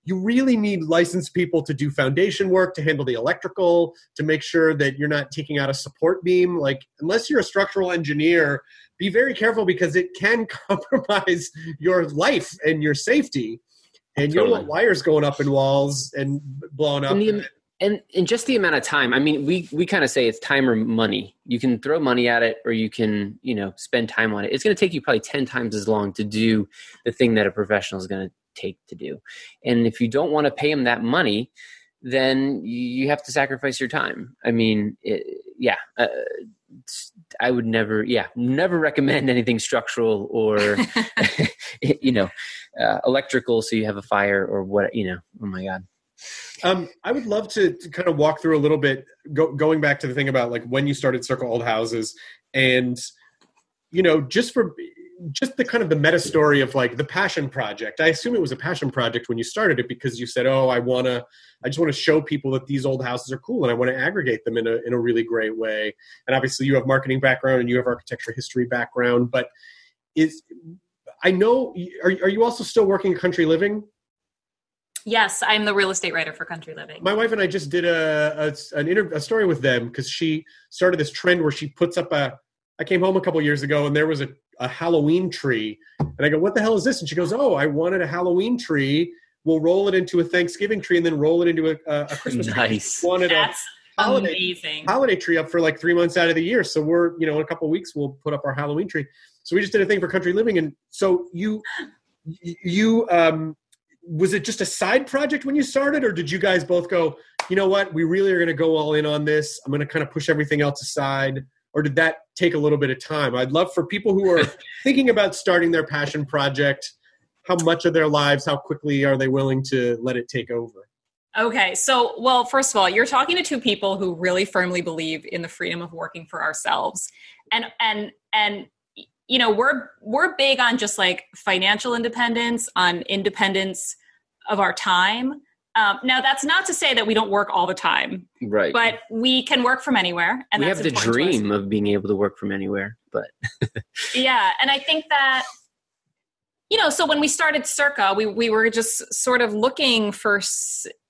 you really need licensed people to do foundation work, to handle the electrical, to make sure that you're not taking out a support beam. Like, unless you're a structural engineer, be very careful because it can compromise your life and your safety. And you don't want wires going up in walls and blowing up. And the, and and just the amount of time. I mean, we we kind of say it's time or money. You can throw money at it, or you can you know spend time on it. It's going to take you probably ten times as long to do the thing that a professional is going to take to do. And if you don't want to pay them that money, then you have to sacrifice your time. I mean, it, yeah. Uh, I would never, yeah, never recommend anything structural or, you know, uh, electrical. So you have a fire or what, you know, oh my God. Um, I would love to, to kind of walk through a little bit, go, going back to the thing about like when you started Circa Old Houses, and you know, just for just the kind of the meta story of like the passion project. I assume it was a passion project when you started it because you said, "Oh, I want to, I just want to show people that these old houses are cool, and I want to aggregate them in a in a really great way." And obviously, you have marketing background and you have architecture history background, but is I know are are you also still working at Country Living? Yes, I'm the real estate writer for Country Living. My wife and I just did a a, an inter- a story with them because she started this trend where she puts up a. I came home a couple years ago and there was a, a Halloween tree, and I go, "What the hell is this?" And she goes, "Oh, I wanted a Halloween tree. We'll roll it into a Thanksgiving tree and then roll it into a, a, a Christmas tree." Nice. She wanted That's a holiday amazing. holiday tree up for like three months out of the year. So we're you know in a couple of weeks we'll put up our Halloween tree. So we just did a thing for Country Living, and so you you um was it just a side project when you started or did you guys both go you know what we really are going to go all in on this i'm going to kind of push everything else aside or did that take a little bit of time i'd love for people who are thinking about starting their passion project how much of their lives, how quickly are they willing to let it take over? Okay, so well, first of all, you're talking to two people who really firmly believe in the freedom of working for ourselves, and and and you know we're we're big on just like financial independence, on independence of our time. Um, now, that's not to say that we don't work all the time, right? But we can work from anywhere, and we have the dream of being able to work from anywhere. But yeah, and I think that you know, so when we started Circa, we we were just sort of looking for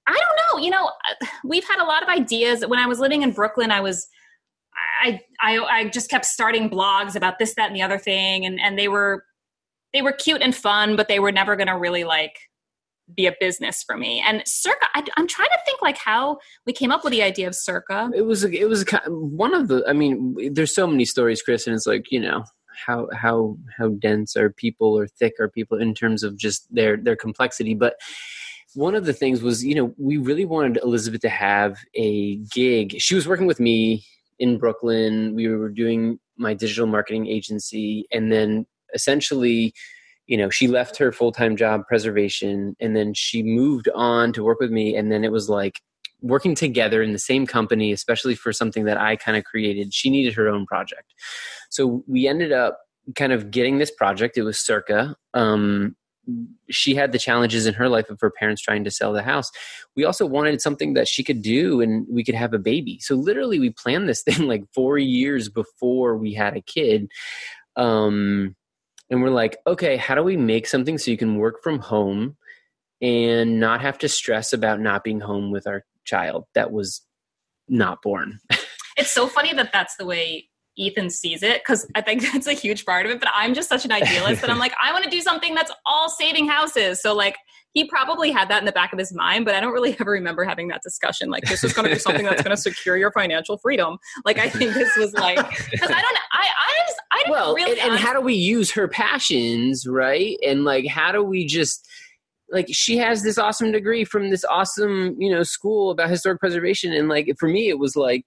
I don't know. You know, we've had a lot of ideas. When I was living in Brooklyn, I was I I I just kept starting blogs about this, that, and the other thing, and and they were they were cute and fun, but they were never going to really like be a business for me. And Circa, I, am trying to think like how we came up with the idea of Circa. It was it was one of the. I mean, there's so many stories, Chris, and it's like you know how how how dense are people or thick are people in terms of just their their complexity, but one of the things was, you know, we really wanted Elizabeth to have a gig. She was working with me in Brooklyn. We were doing my digital marketing agency. And then essentially, you know, she left her full time job, preservation, and then she moved on to work with me. And then it was like working together in the same company, especially for something that I kind of created. She needed her own project. So we ended up kind of getting this project. It was Circa. Um, she had the challenges in her life of her parents trying to sell the house. We also wanted something that she could do and we could have a baby. So literally we planned this thing like 4 years before we had a kid. Um and we're like, okay, how do we make something so you can work from home and not have to stress about not being home with our child that was not born? it's so funny that that's the way Ethan sees it because I think that's a huge part of it. But I'm just such an idealist that I'm like, I want to do something that's all saving houses. So like he probably had that in the back of his mind, but I don't really ever remember having that discussion. Like this is going to be something that's going to secure your financial freedom. Like I think this was like because I don't, I, I just, I don't well, really. And, and how do we use her passions, right? And like, how do we just like she has this awesome degree from this awesome you know school about historic preservation and like for me it was like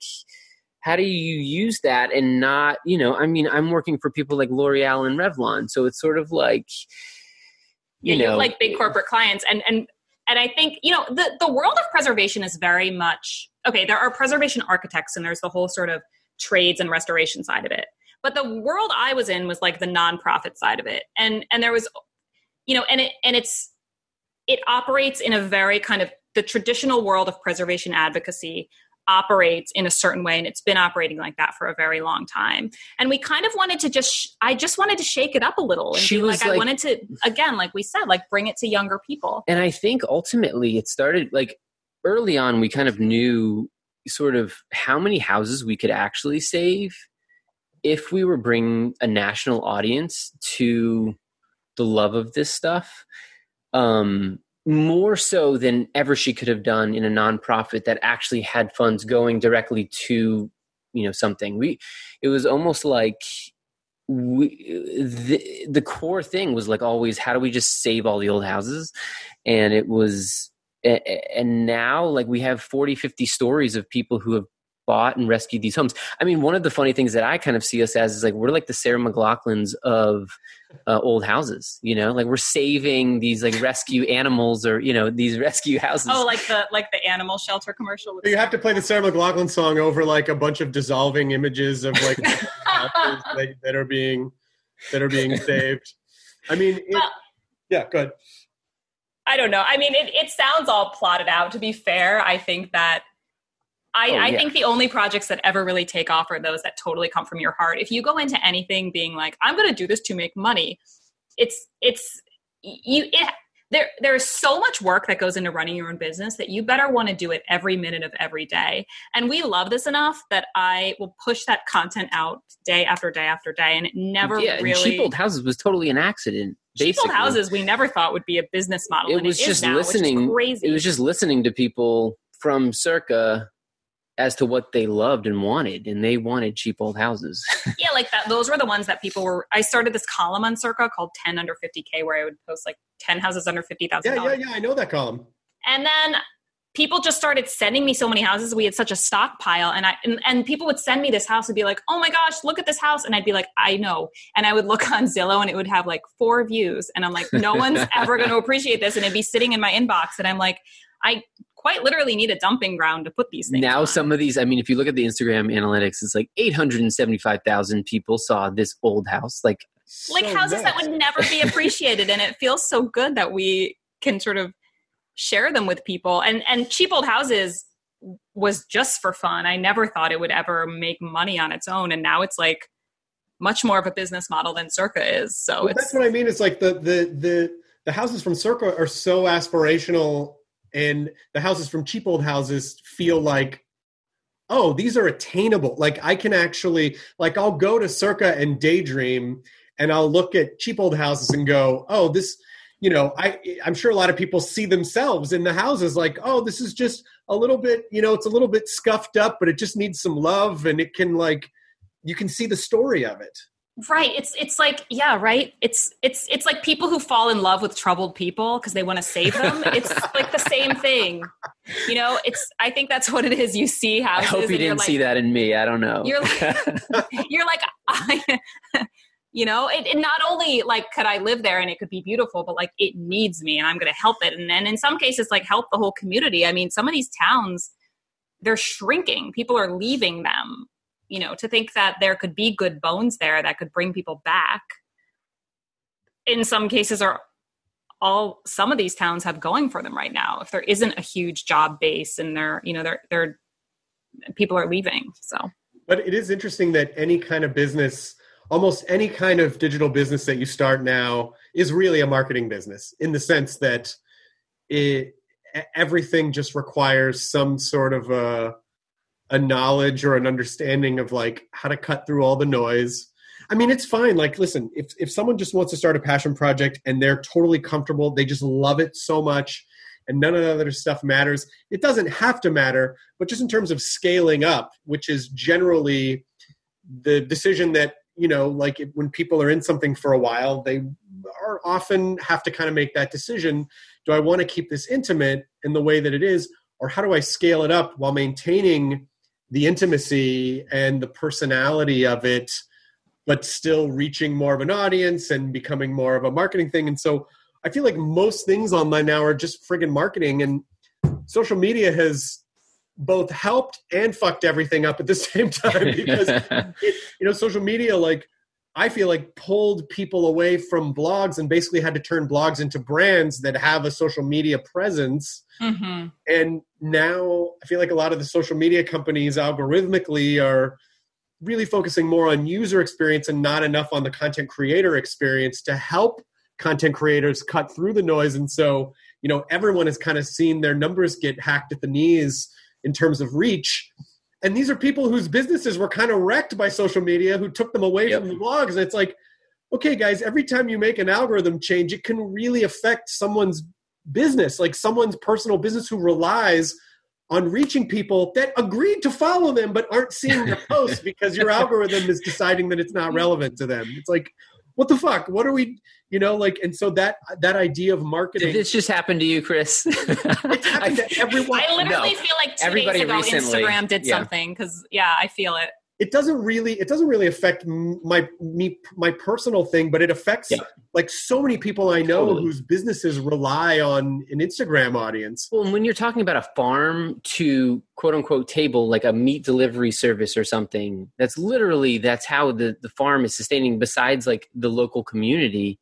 how do you use that and not you know i mean i'm working for people like l'oreal and revlon so it's sort of like you yeah, know like big corporate clients and and and i think you know the the world of preservation is very much okay there are preservation architects and there's the whole sort of trades and restoration side of it but the world i was in was like the nonprofit side of it and and there was you know and it and it's it operates in a very kind of the traditional world of preservation advocacy operates in a certain way and it's been operating like that for a very long time. And we kind of wanted to just i just wanted to shake it up a little and she was like, like i wanted to again like we said like bring it to younger people. And i think ultimately it started like early on we kind of knew sort of how many houses we could actually save if we were bringing a national audience to the love of this stuff. Um more so than ever she could have done in a nonprofit that actually had funds going directly to you know something. We it was almost like we the, the core thing was like always how do we just save all the old houses? And it was and now like we have 40 50 stories of people who have bought and rescued these homes. I mean, one of the funny things that I kind of see us as is like we're like the Sarah McLachlans of uh, old houses. You know, like we're saving these like rescue animals or you know these rescue houses. Oh, like the like the animal shelter commercial. You have to play the Sarah McLachlan song over like a bunch of dissolving images of like that, that, are being that are being saved. I mean, it, well, yeah, good. I don't know. I mean, it, it sounds all plotted out. To be fair, I think that I, oh, yeah. I, think the only projects that ever really take off are those that totally come from your heart. If you go into anything being like, I'm going to do this to make money, it's it's you. It, there there's so much work that goes into running your own business that you better want to do it every minute of every day. And we love this enough that I will push that content out day after day after day, and it never yeah, really. Cheap old houses was totally an accident. Cheap old houses we never thought would be a business model. It was it just now, listening. crazy. It was just listening to people from circa as to what they loved and wanted and they wanted cheap old houses yeah like that those were the ones that people were i started this column on circa called 10 under 50k where i would post like 10 houses under $50000 yeah yeah yeah i know that column and then people just started sending me so many houses. We had such a stockpile, and I and, and people would send me this house and be like, "Oh my gosh, look at this house!" And I'd be like, "I know." And I would look on Zillow, and it would have like four views, and I'm like, "No one's ever going to appreciate this," and it'd be sitting in my inbox, and I'm like, I quite literally need a dumping ground to put these things. Now, on. some of these, I mean, if you look at the Instagram analytics, it's like 875,000 people saw this old house. Like, like So houses that would never be appreciated, and it feels so good that we can sort of share them with people. And and cheap old houses was just for fun. I never thought it would ever make money on its own, and now it's like much more of a business model than Circa is. So Well, it's that's what I mean. It's like the the the the houses from Circa are so aspirational, and the houses from cheap old houses feel like, oh, these are attainable. Like I can actually like I'll go to Circa and daydream, and I'll look at cheap old houses and go, oh, this. You know, I I'm sure a lot of people see themselves in the houses like, oh, this is just a little bit, you know, it's a little bit scuffed up, but it just needs some love, and it can like, you can see the story of it. Right. It's it's like yeah, right. It's it's it's like people who fall in love with troubled people because they want to save them. it's like the same thing. You know, it's I think that's what it is. You see how I hope you didn't like, see that in me. I don't know. You're like, you're like, I, you know, it, it not only like could I live there and it could be beautiful, but like it needs me and I'm going to help it. And then in some cases, like help the whole community. I mean, some of these towns, they're shrinking. People are leaving them. You know, to think that there could be good bones there that could bring people back. In some cases, are all some of these towns have going for them right now. If there isn't a huge job base and they're, you know, they're they're people are leaving. So But it is interesting that any kind of business, almost any kind of digital business that you start now, is really a marketing business in the sense that it everything just requires some sort of a a knowledge or an understanding of like how to cut through all the noise. I mean, it's fine. Like, listen, if if someone just wants to start a passion project and they're totally comfortable, they just love it so much, and none of the other stuff matters. It doesn't have to matter, but just in terms of scaling up, which is generally the decision that you know, like when people are in something for a while, they are often have to kind of make that decision: Do I want to keep this intimate in the way that it is, or how do I scale it up while maintaining the intimacy and the personality of it? but still reaching more of an audience and becoming more of a marketing thing. And so I feel like most things online now are just friggin' marketing and social media has both helped and fucked everything up at the same time because it, you know social media like I feel like pulled people away from blogs and basically had to turn blogs into brands that have a social media presence mm-hmm. and now I feel like a lot of the social media companies algorithmically are really focusing more on user experience and not enough on the content creator experience to help content creators cut through the noise. And so, you know, everyone has kind of seen their numbers get hacked at the knees in terms of reach. And these are people whose businesses were kind of wrecked by social media who took them away Yep. from the blogs. And it's like, okay, guys, every time you make an algorithm change, it can really affect someone's business, like someone's personal business who relies on reaching people that agreed to follow them but aren't seeing their posts because your algorithm is deciding that it's not relevant to them. It's like, what the fuck? What are we, you know, like, and so that that idea of marketing. Did this just happen to you, Chris? it's happened to everyone. I literally No. feel like two Everybody days ago recently- Instagram did yeah. something because yeah, I feel it. It doesn't really it doesn't really affect my me my personal thing but it affects Yeah. like so many people i know Totally. whose businesses rely on an instagram audience Well, and when you're talking about a farm to quote unquote table, like a meat delivery service or something, that's literally that's how the, the farm is sustaining besides like the local community.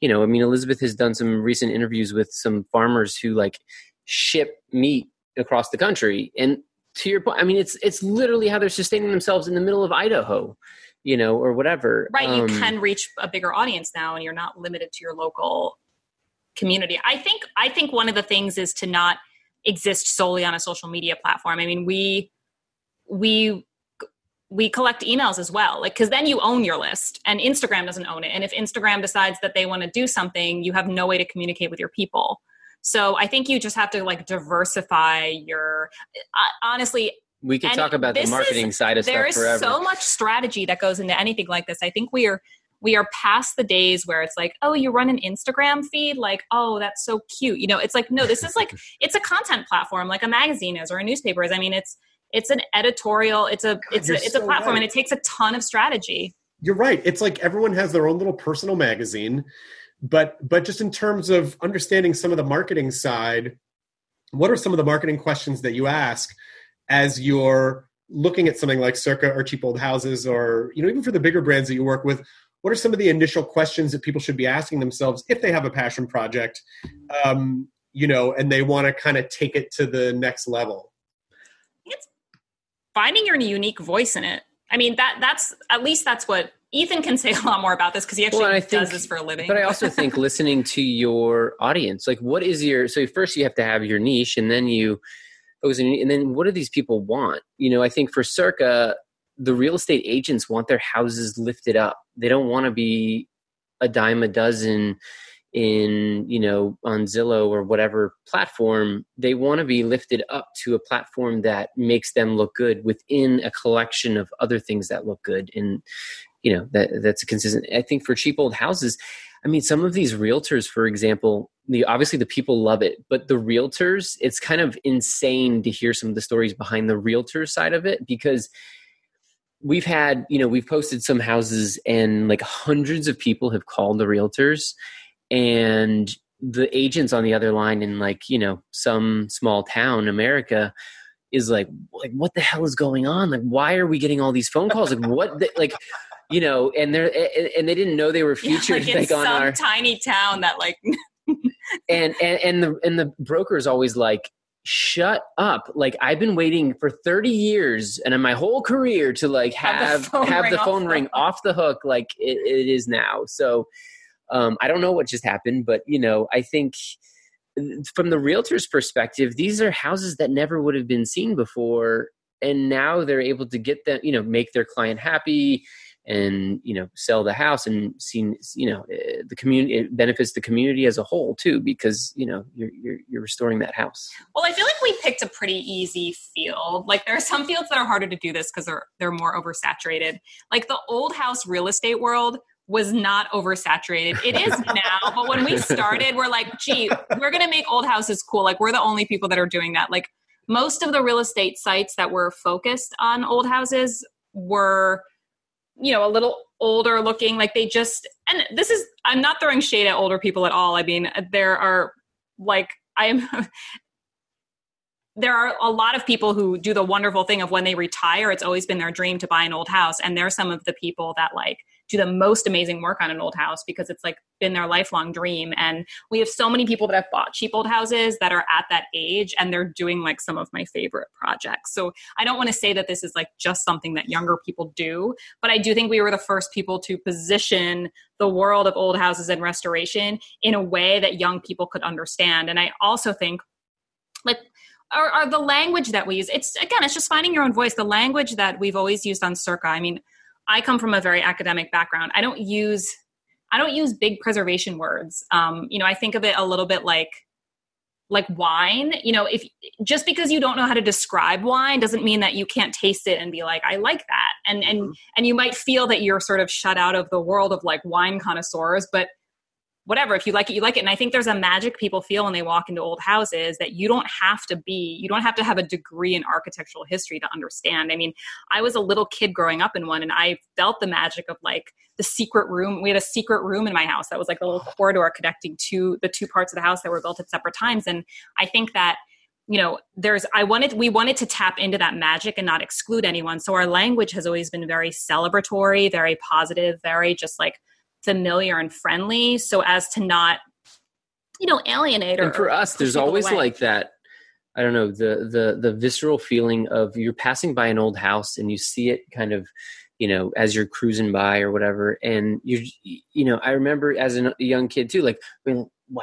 You know, I mean Elizabeth has done some recent interviews with some farmers who like ship meat across the country. And to your point, I mean it's it's literally how they're sustaining themselves in the middle of Idaho, you know, or whatever. Right, Um, you can reach a bigger audience now, and you're not limited to your local community. I think I think one of the things is to not exist solely on a social media platform. I mean, we we we collect emails as well like because then you own your list and instagram doesn't own it and if instagram decides that they want to do something you have no way to communicate with your people so i think you just have to like diversify your uh, honestly we could and talk about the this is- marketing side of there stuff is forever. so much strategy that goes into anything like this. I think we are we are past the days where it's like oh you run an instagram feed? Like oh that's so cute. You know it's like no this is like it's a content platform like a magazine is or a newspaper is. I mean it's it's an editorial it's a God, it's a it's so a platform right. and it takes a ton of strategy. You're right. It's like everyone has their own little personal magazine but but just in terms of understanding some of the marketing side what are some of the marketing questions that you ask as you're looking at something like circa or cheap old houses or you know even for the bigger brands that you work with what are some of the initial questions that people should be asking themselves if they have a passion project um, you know and they want to kind of take it to the next level? It's finding your unique voice in it. I mean that that's at least that's what ethan can say a lot more about this because he actually well, think, does this for a living. but i also think listening to your audience like what is your so first you have to have your niche and then you and then what do these people want? You know i think for circa the real estate agents want their houses lifted up. They don't want to be a dime a dozen in you know on Zillow or whatever platform. They want to be lifted up to a platform that makes them look good within a collection of other things that look good. And you know that that's a consistent. I think for cheap old houses I mean some of these realtors for example the obviously the people love it but the realtors it's kind of insane to hear some of the stories behind the realtor side of it because we've had you know we've posted some houses and like hundreds of people have called the realtors and the agents on the other line in like you know some small town america is like like what the hell is going on? Like why are we getting all these phone calls? Like what the, like you know and they're and they didn't know they were featured yeah, like, like on our tiny town that like and and and the and the broker is always like shut up. Like i've been waiting for 30 years and in my whole career to like have have the phone, have ring, the phone off ring the off the hook like it, it is now. So um, i don't know what just happened but you know i think from the realtor's perspective these are houses that never would have been seen before and now they're able to get them you know make their client happy and you know sell the house and see you know eh, the community it benefits the community as a whole too because you know you're, you're, you're restoring that house well i feel like we picked a pretty easy field like there are some fields that are harder to do this because they're they're more oversaturated like the old house real estate world was not oversaturated. It is now, but when we started, we're like, gee, we're going to make old houses cool. Like, we're the only people that are doing that. Like, most of the real estate sites that were focused on old houses were you know a little older looking like they just and this is i'm not throwing shade at older people at all. I mean there are like i'm there are a lot of people who do the wonderful thing of when they retire it's always been their dream to buy an old house. And they're some of the people that like do the most amazing work on an old house because it's like been their lifelong dream. And we have so many people that have bought cheap old houses that are at that age and they're doing like some of my favorite projects. So I don't want to say that this is like just something that younger people do, but I do think we were the first people to position the world of old houses and restoration in a way that young people could understand. And I also think like are, the language that we use it's again it's just finding your own voice the language that we've always used on circa i mean I come from a very academic background. I don't use I don't use big preservation words. Um, you know, I think of it a little bit like like wine. You know, if just because you don't know how to describe wine doesn't mean that you can't taste it and be like, I like that. And and mm-hmm. and you might feel that you're sort of shut out of the world of like wine connoisseurs, but whatever if you like it you like it. And i think there's a magic people feel when they walk into old houses that you don't have to be you don't have to have a degree in architectural history to understand. I mean i was a little kid growing up in one and i felt the magic of like the secret room. We had a secret room in my house that was like a little corridor connecting to the two parts of the house that were built at separate times. And i think that you know there's i wanted we wanted to tap into that magic and not exclude anyone. So our language has always been very celebratory very positive very just like familiar and friendly so as to not you know alienate or and for us there's always away. like that i don't know the the the visceral feeling of you're passing by an old house and you see it kind of you know as you're cruising by or whatever and you you know i remember as a young kid too like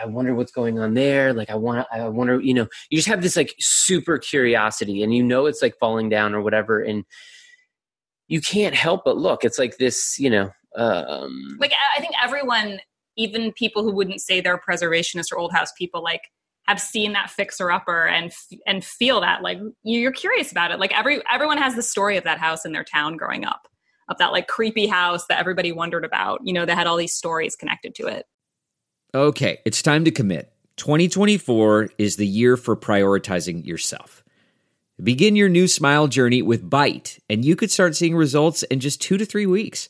I wonder what's going on there. Like, I want I wonder, you know, you just have this like super curiosity and you know it's like falling down or whatever. And you can't help but look. It's like this, you know, um, like I think everyone, even people who wouldn't say they're preservationists or old house people, like have seen that fixer upper and and feel that like you're curious about it. Like every everyone has the story of that house in their town growing up. of that like creepy house that everybody wondered about. You know, that had all these stories connected to it. Okay, it's time to commit. 2024 is the year for prioritizing yourself. Begin your new smile journey with Byte, and you could start seeing results in just two to three weeks.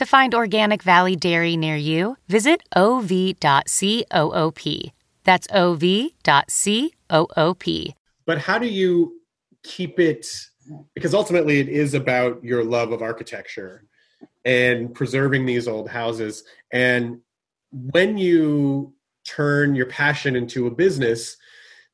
To find Organic Valley Dairy near you, visit ov.coop. That's ov.coop. But how do you keep it? Because ultimately, it is about your love of architecture and preserving these old houses. And when you turn your passion into a business,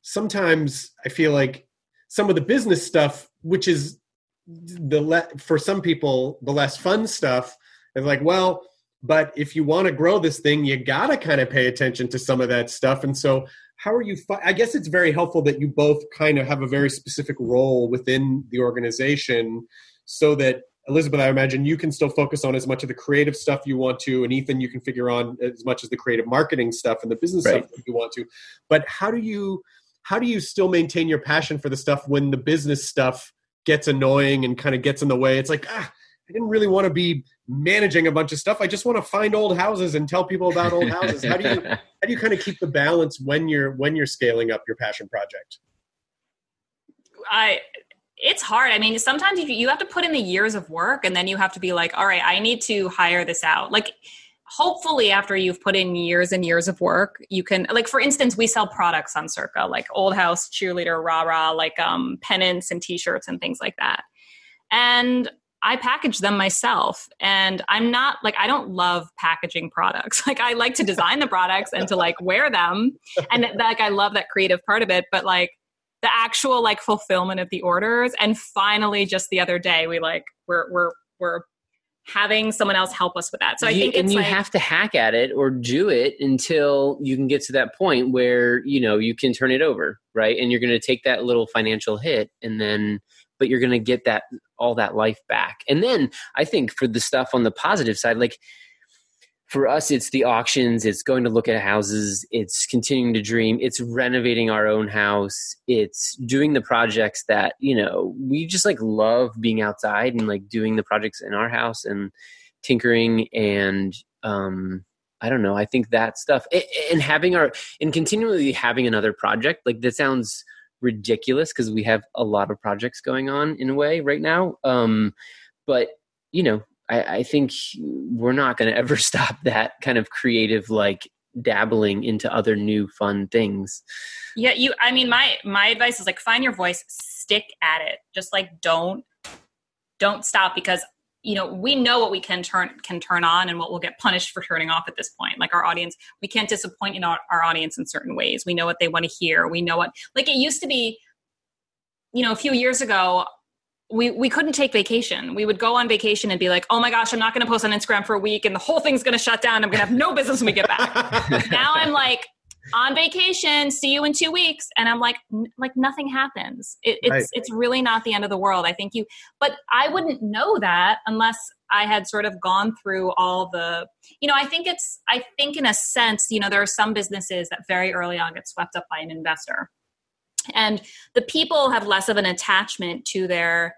sometimes I feel like some of the business stuff, which is the le- for some people the less fun stuff, is like, well, but if you want to grow this thing, you got to kind of pay attention to some of that stuff. And so, how are you? I guess it's very helpful that you both kind of have a very specific role within the organization, so that Elizabeth, I imagine you can still focus on as much of the creative stuff you want to, and Ethan, you can figure on as much as the creative marketing stuff and the business Right. stuff that you want to. But how do you how do you still maintain your passion for the stuff when the business stuff gets annoying and kind of gets in the way? It's like ah, I didn't really want to be managing a bunch of stuff. I just want to find old houses and tell people about old houses. How do you how do you kind of keep the balance when you're when you're scaling up your passion project? I it's hard. I mean, sometimes you, you have to put in the years of work and then you have to be like, all right, I need to hire this out. Like hopefully after you've put in years and years of work, you can like for instance, we sell products on Circa, like old house cheerleader, rah rah, like um pennants and t-shirts and things like that. And I package them myself and I'm not like I don't love packaging products. Like I like to design the products and to like wear them and like I love that creative part of it, but like the actual like fulfillment of the orders and finally just the other day we like we're we're we're having someone else help us with that. So I You- think and you like have to hack at it or do it until you can get to that point where you know you can turn it over, right? And you're going to take that little financial hit, and then but you're going to get that all that life back. And then I think for the stuff on the positive side, like for us, it's the auctions, it's going to look at houses, it's continuing to dream, it's renovating our own house, it's doing the projects that, you know, we just like love being outside and like doing the projects in our house and tinkering and, um, I don't know. I think that stuff and having our and continually having another project like that sounds ridiculous because we have a lot of projects going on in a way right now. Um, but you know, I, I think we're not going to ever stop that kind of creative, like dabbling into other new fun things. Yeah, you I mean my my advice is like find your voice, stick at it. Just like don't don't stop because you know, we know what we can turn can turn on and what we'll get punished for turning off at this point. Like our audience, we can't disappoint in our, our audience in certain ways. We know what they want to hear. We know what like it used to be you know, a few years ago we we couldn't take vacation. We would go on vacation and be like, "Oh my gosh, I'm not going to post on Instagram for a week, and the whole thing's going to shut down. I'm going to have no business when we get back." now I'm like on vacation. See you in two weeks, and I'm like, n- like nothing happens. It, it's Right. it's really not the end of the world. I think you, but I wouldn't know that unless I had sort of gone through all the. You know, I think it's. I think in a sense, you know, there are some businesses that very early on get swept up by an investor and the people have less of an attachment to their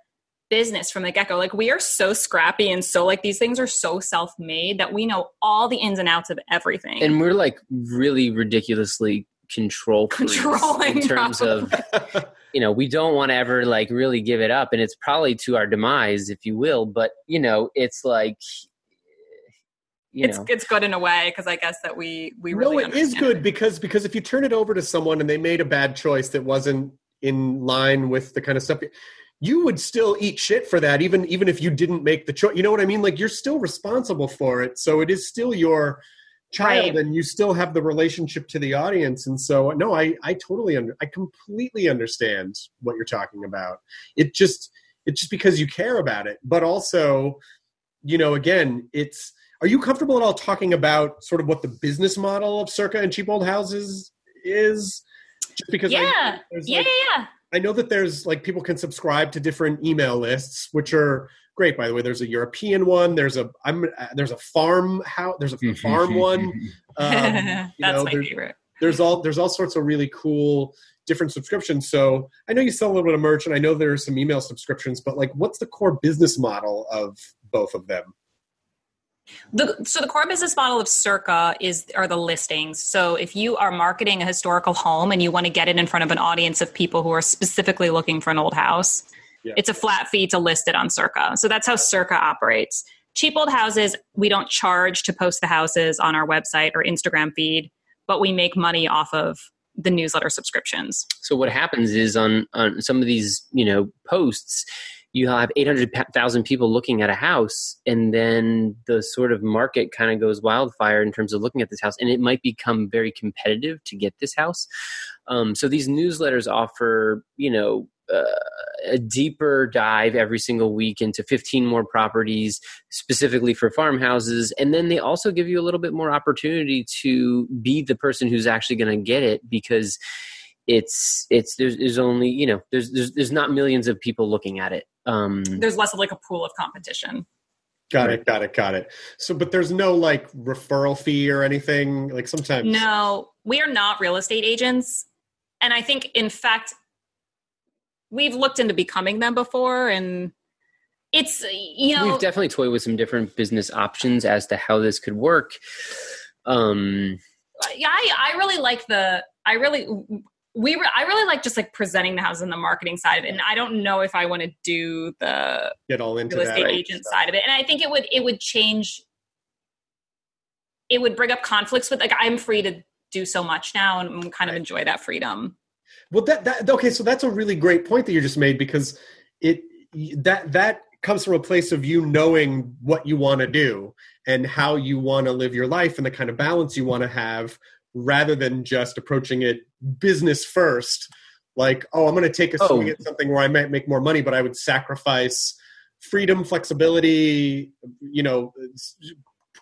business from the get-go. Like we are so scrappy and so like these things are so self-made that we know all the ins and outs of everything. And we're like really ridiculously control Controlling, in terms of you know we don't want to ever like really give it up and it's probably to our demise if you will but you know it's like you it's know. it's good in a way because I guess that we we no, it is understand good because because if you turn it over to someone and they made a bad choice that wasn't in line with the kind of stuff you would still eat shit for that even even if you didn't make the choice. You know what i mean? Like you're still responsible for it so it is still your child Right. and you still have the relationship to the audience and so no i i totally under i completely understand what you're talking about. It just it's just because you care about it but also you know again it's are you comfortable at all talking about sort of what the business model of circa and cheap old houses is? Just because Yeah, there's, yeah, like- yeah, yeah. I know that there's like people can subscribe to different email lists, which are great. By the way, there's a European one. There's a I'm uh, there's a farm house. There's a farm one. Um, you That's know, my there's, favorite. there's all there's all sorts of really cool different subscriptions. So I know you sell a little bit of merch, and I know there are some email subscriptions. But like, what's the core business model of both of them? The, so the core business model of Circa is are the listings. So if you are marketing a historical home and you want to get it in front of an audience of people who are specifically looking for an old house, Yeah. it's a flat fee to list it on Circa. So that's how Circa operates. Cheap old houses, we don't charge to post the houses on our website or Instagram feed, but we make money off of the newsletter subscriptions. so what happens is on on some of these you know posts you have 800,000 people looking at a house and then the sort of market kind of goes wildfire in terms of looking at this house and it might become very competitive to get this house. Um, so these newsletters offer you know uh, a deeper dive every single week into 15 more properties specifically for farmhouses and then they also give you a little bit more opportunity to be the person who's actually going to get it because it's it's there's, there's only you know there's, there's there's not millions of people looking at it um There's less of like a pool of competition. Got it, got it, got it. So, but there's no like referral fee or anything. Like sometimes, No, we are not real estate agents. And I think, in fact, we've looked into becoming them before. And it's, you know, we've definitely toyed with some different business options as to how this could work um yeah, I, I really like the, I really, we re- I really like just like presenting the house and the marketing side of it. And I don't know if I want to do the get all into real that. estate agent side of it. And I think it would, it would change, it would bring up conflicts with, like, I'm free to do so much now and kind of enjoy that freedom. Well, that that okay. So that's a really great point that you just made because it that that comes from a place of you knowing what you want to do and how you want to live your life and the kind of balance you want to have, rather than just approaching it business first. Like, oh, I'm going to take a swing Oh. at something where I might make more money, but I would sacrifice freedom, flexibility, you know,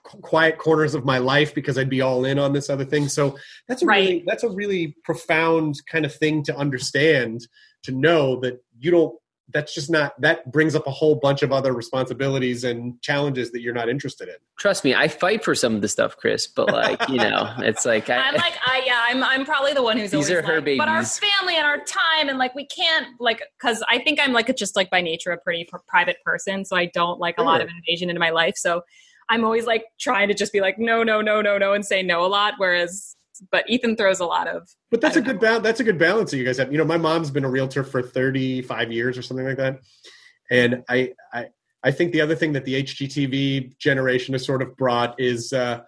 quiet corners of my life because I'd be all in on this other thing. So that's a really that's a really profound kind of thing to understand to know that you don't that's just not that brings up a whole bunch of other responsibilities and challenges that you're not interested in. trust me i fight for some of the stuff chris but like you know it's like I, I'm like, I yeah, I'm I'm probably the one who's These always are her like, but our family and our time and like we can't like because I think I'm like a, just like by nature a pretty pr- private person, so I don't like a lot of invasion into my life. So I'm always like trying to just be like no, no, no, no, no, and say no a lot. Whereas, but Ethan throws a lot of But that's a good balance. That's a good balance that you guys have. You know, my mom's been a realtor for 35 years or something like that, and I, I, I think the other thing that the HGTV generation has sort of brought is, uh,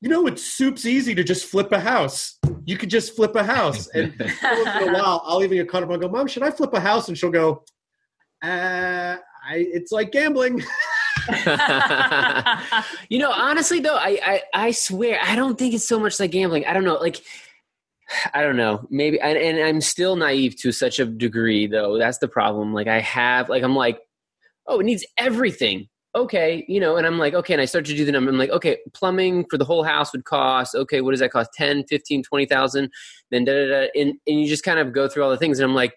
you know, it's soup's easy to just flip a house. You could just flip a house, and once in a while, I'll even get caught up and go, "Mom, should I flip a house?" And she'll go, "Uh, I, it's like gambling." you know, honestly though, I, I I swear I don't think it's so much like gambling. I don't know, like I don't know, maybe, and, and I'm still naive to such a degree though. That's the problem. Like I have, like I'm like, oh, it needs everything. Okay, you know, and I'm like, okay, and I start to do the number. I'm like, okay, plumbing for the whole house would cost, okay, what does that cost? 10, 15, 20,000. Then da, da, da, and, and you just kind of go through all the things. And I'm like,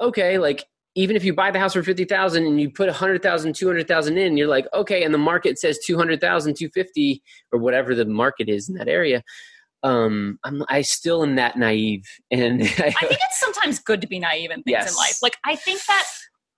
okay, like even if you buy the house for 50,000 and you put 100,000, 200,000 in, you're like, okay, and the market says 200,000, 250 or whatever the market is in that area. Um, I'm, I still am that naive. And I think it's sometimes good to be naive in things in life. Like I think that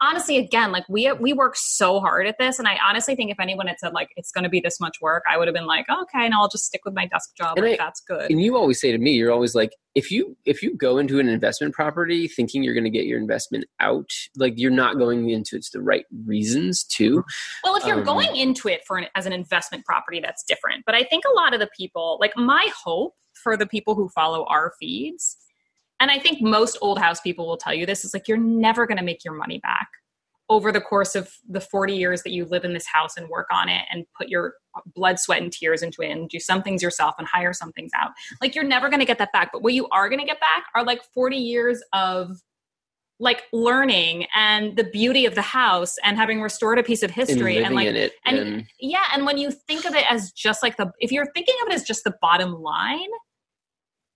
honestly again like we we work so hard at this and i honestly think if anyone had said like it's going to be this much work i would have been like okay and i'll just stick with my desk job And like I- that's good And you always say to me, you're always like, if you if you go into an investment property thinking you're going to get your investment out, like you're not going into it to the right reasons too. well if you're um, going into it for an, as an investment property that's different but i think a lot of the people like my hope for the people who follow our feeds and i think most old house people will tell you this is like you're never going to make your money back over the course of the 40 years that you live in this house and work on it and put your blood sweat and tears into it and do some things yourself and hire some things out. Like you're never going to get that back. But what you are going to get back are like 40 years of like learning and the beauty of the house and having restored a piece of history and like and, and yeah and when you think of it as just like the if you're thinking of it as just the bottom line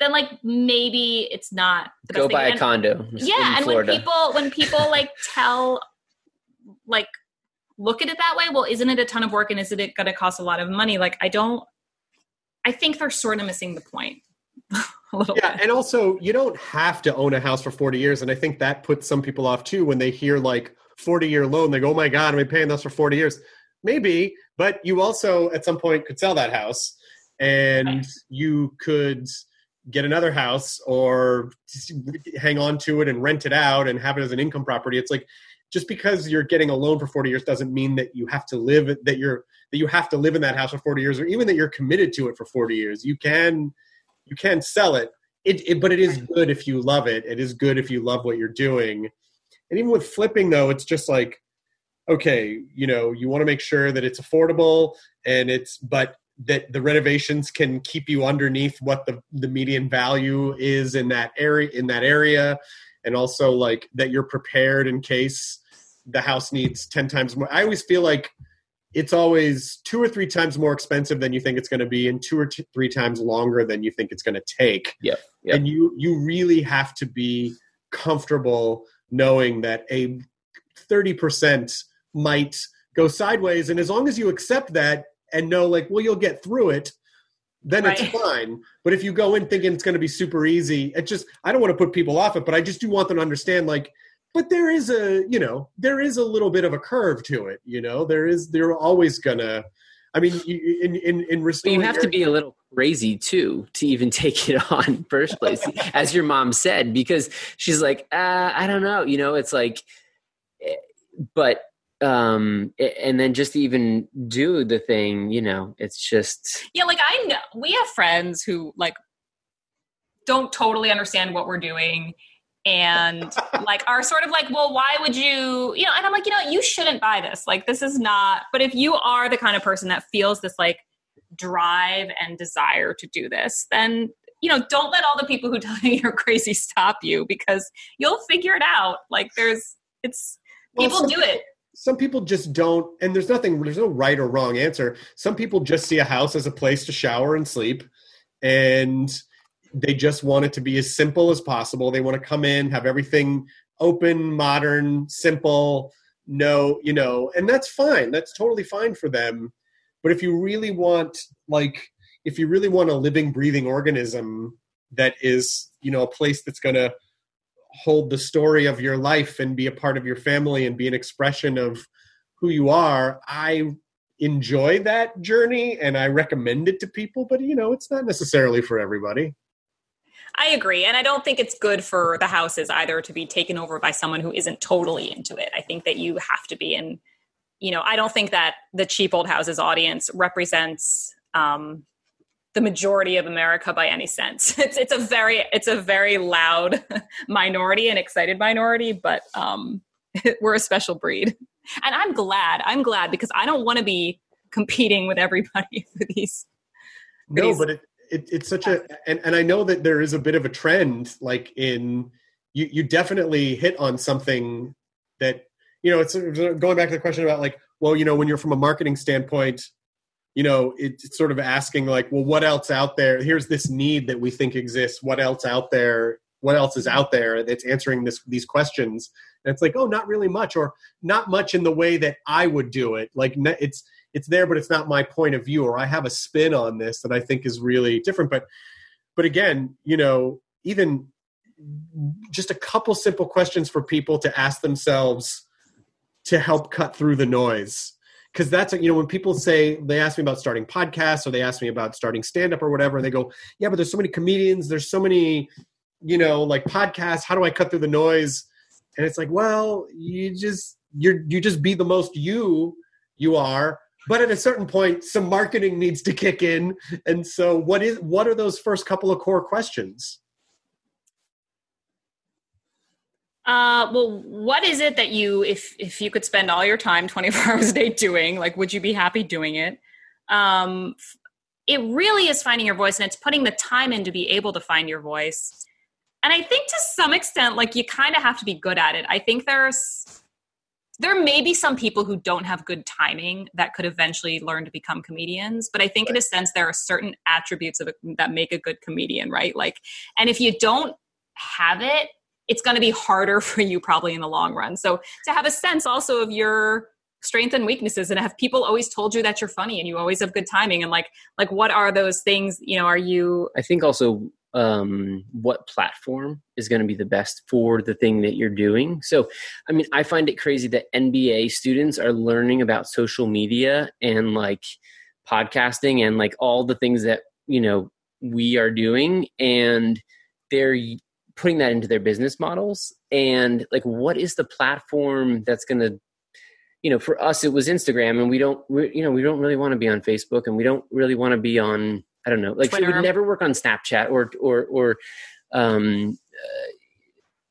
then like maybe it's not the go best buy thing. a And- condo. yeah in and Florida. when people when people like tell like look at it that way well isn't it a ton of work and isn't it going to cost a lot of money like i don't i think they're sort of missing the point Yeah, bit and also you don't have to own a house for 40 years, and I think that puts some people off too when they hear like 40 year loan. They go, "Oh my god, I'm I paying this for 40 years?" Maybe, but you also at some point could sell that house, and Right. you could get another house or hang on to it and rent it out and have it as an income property. It's like just because you're getting a loan for 40 years doesn't mean that you have to live that you're that you have to live in that house for 40 years or even that you're committed to it for 40 years. You can you can sell it. It, it but it is good if you love it. It is good if you love what you're doing. And even with flipping though, it's just like okay, you know, you want to make sure that it's affordable and it's but that the renovations can keep you underneath what the the median value is in that area in that area and also like that you're prepared in case the house needs 10 times more. I always feel like it's always two or three times more expensive than you think it's going to be and two or three times longer than you think it's going to take Yep. Yep. and you you really have to be comfortable knowing that a 30% might go sideways and as long as you accept that and know like well you'll get through it then it's fine. But if you go in thinking it's going to be super easy it just i don't want to put people off it but i just do want them to understand like but there is a you know there is a little bit of a curve to it you know? There is they're always gonna i mean you- in in in But restoring you have to be a little crazy too to even take it on first place, as your mom said, because she's like, uh, I don't know, you know, it's like, eh, but, um, and then just to even do the thing, you know, it's just, Yeah, like I know we have friends who like don't totally understand what we're doing and like are sort of like, well, why would you, you know, and I'm like, you know, you shouldn't buy this. Like this is not, but if you are the kind of person that feels this like drive and desire to do this, then you know, don't let all the people who tell you you're crazy stop you because you'll figure it out. Like there's it's Well, people do it. Some people just don't and there's nothing there's no right or wrong answer. Some people just see a house as a place to shower and sleep and they just want it to be as simple as possible. They want to come in have everything open modern simple no you know and that's fine. That's totally fine for them. But if you really want like if you really want a living breathing organism that is you know a place that's going to hold the story of your life and be a part of your family and be an expression of who you are i enjoy that journey and i recommend it to people but you know it's not necessarily for everybody I agree. And I don't think it's good for the houses either to be taken over by someone who isn't totally into it. I think that you have to be in, you know, I don't think that the cheap old houses audience represents um, the majority of America by any sense. It's it's a very it's a very loud minority and excited minority, but um, we're a special breed. And I'm glad. I'm glad because I don't want to be competing with everybody for these. no These- but it, it it's such a and, and i know that there is a bit of a trend like in you you definitely hit on something that you know it's going back to the question about like well you know when you're from a marketing standpoint you know it's sort of asking like well what else out there? Here's this need that we think exists. What else out there? What else is out there that's answering this these questions? And it's like oh not really much or not much in the way that i would do it. Like it's it's there but it's not my point of view or i have a spin on this that i think is really different. But but again you know even just a couple simple questions for people to ask themselves to help cut through the noise because that's you know when people say they ask me about starting podcasts or they ask me about starting stand up or whatever and they go yeah but there's so many comedians there's so many you know like podcasts how do i cut through the noise? And it's like well you just you're you just be the most you you are but at a certain point some marketing needs to kick in. And so what is what are those first couple of core questions Uh, well, what is it that you, if if you could spend all your time, twenty four hours a day doing, like, would you be happy doing it? Um, it really is finding your voice, and it's putting the time in to be able to find your voice. And I think to some extent, like, you kind of have to be good at it. I think there's there may be some people who don't have good timing that could eventually learn to become comedians but i think right. in a sense there are certain attributes of a, that make a good comedian right like and if you don't have it it's going to be harder for you probably in the long run. So to have a sense also of your strengths and weaknesses and have people always told you that you're funny and you always have good timing and like like what are those things you know are you i think also um what platform is going to be the best for the thing that you're doing so i mean i find it crazy that MBA students are learning about social media and like podcasting and like all the things that you know we are doing and they're putting that into their business models and like what is the platform that's going to you know for us it was instagram and we don't we, you know we don't really want to be on facebook and we don't really want to be on i don't know like Twitter. we would never work on snapchat or or or um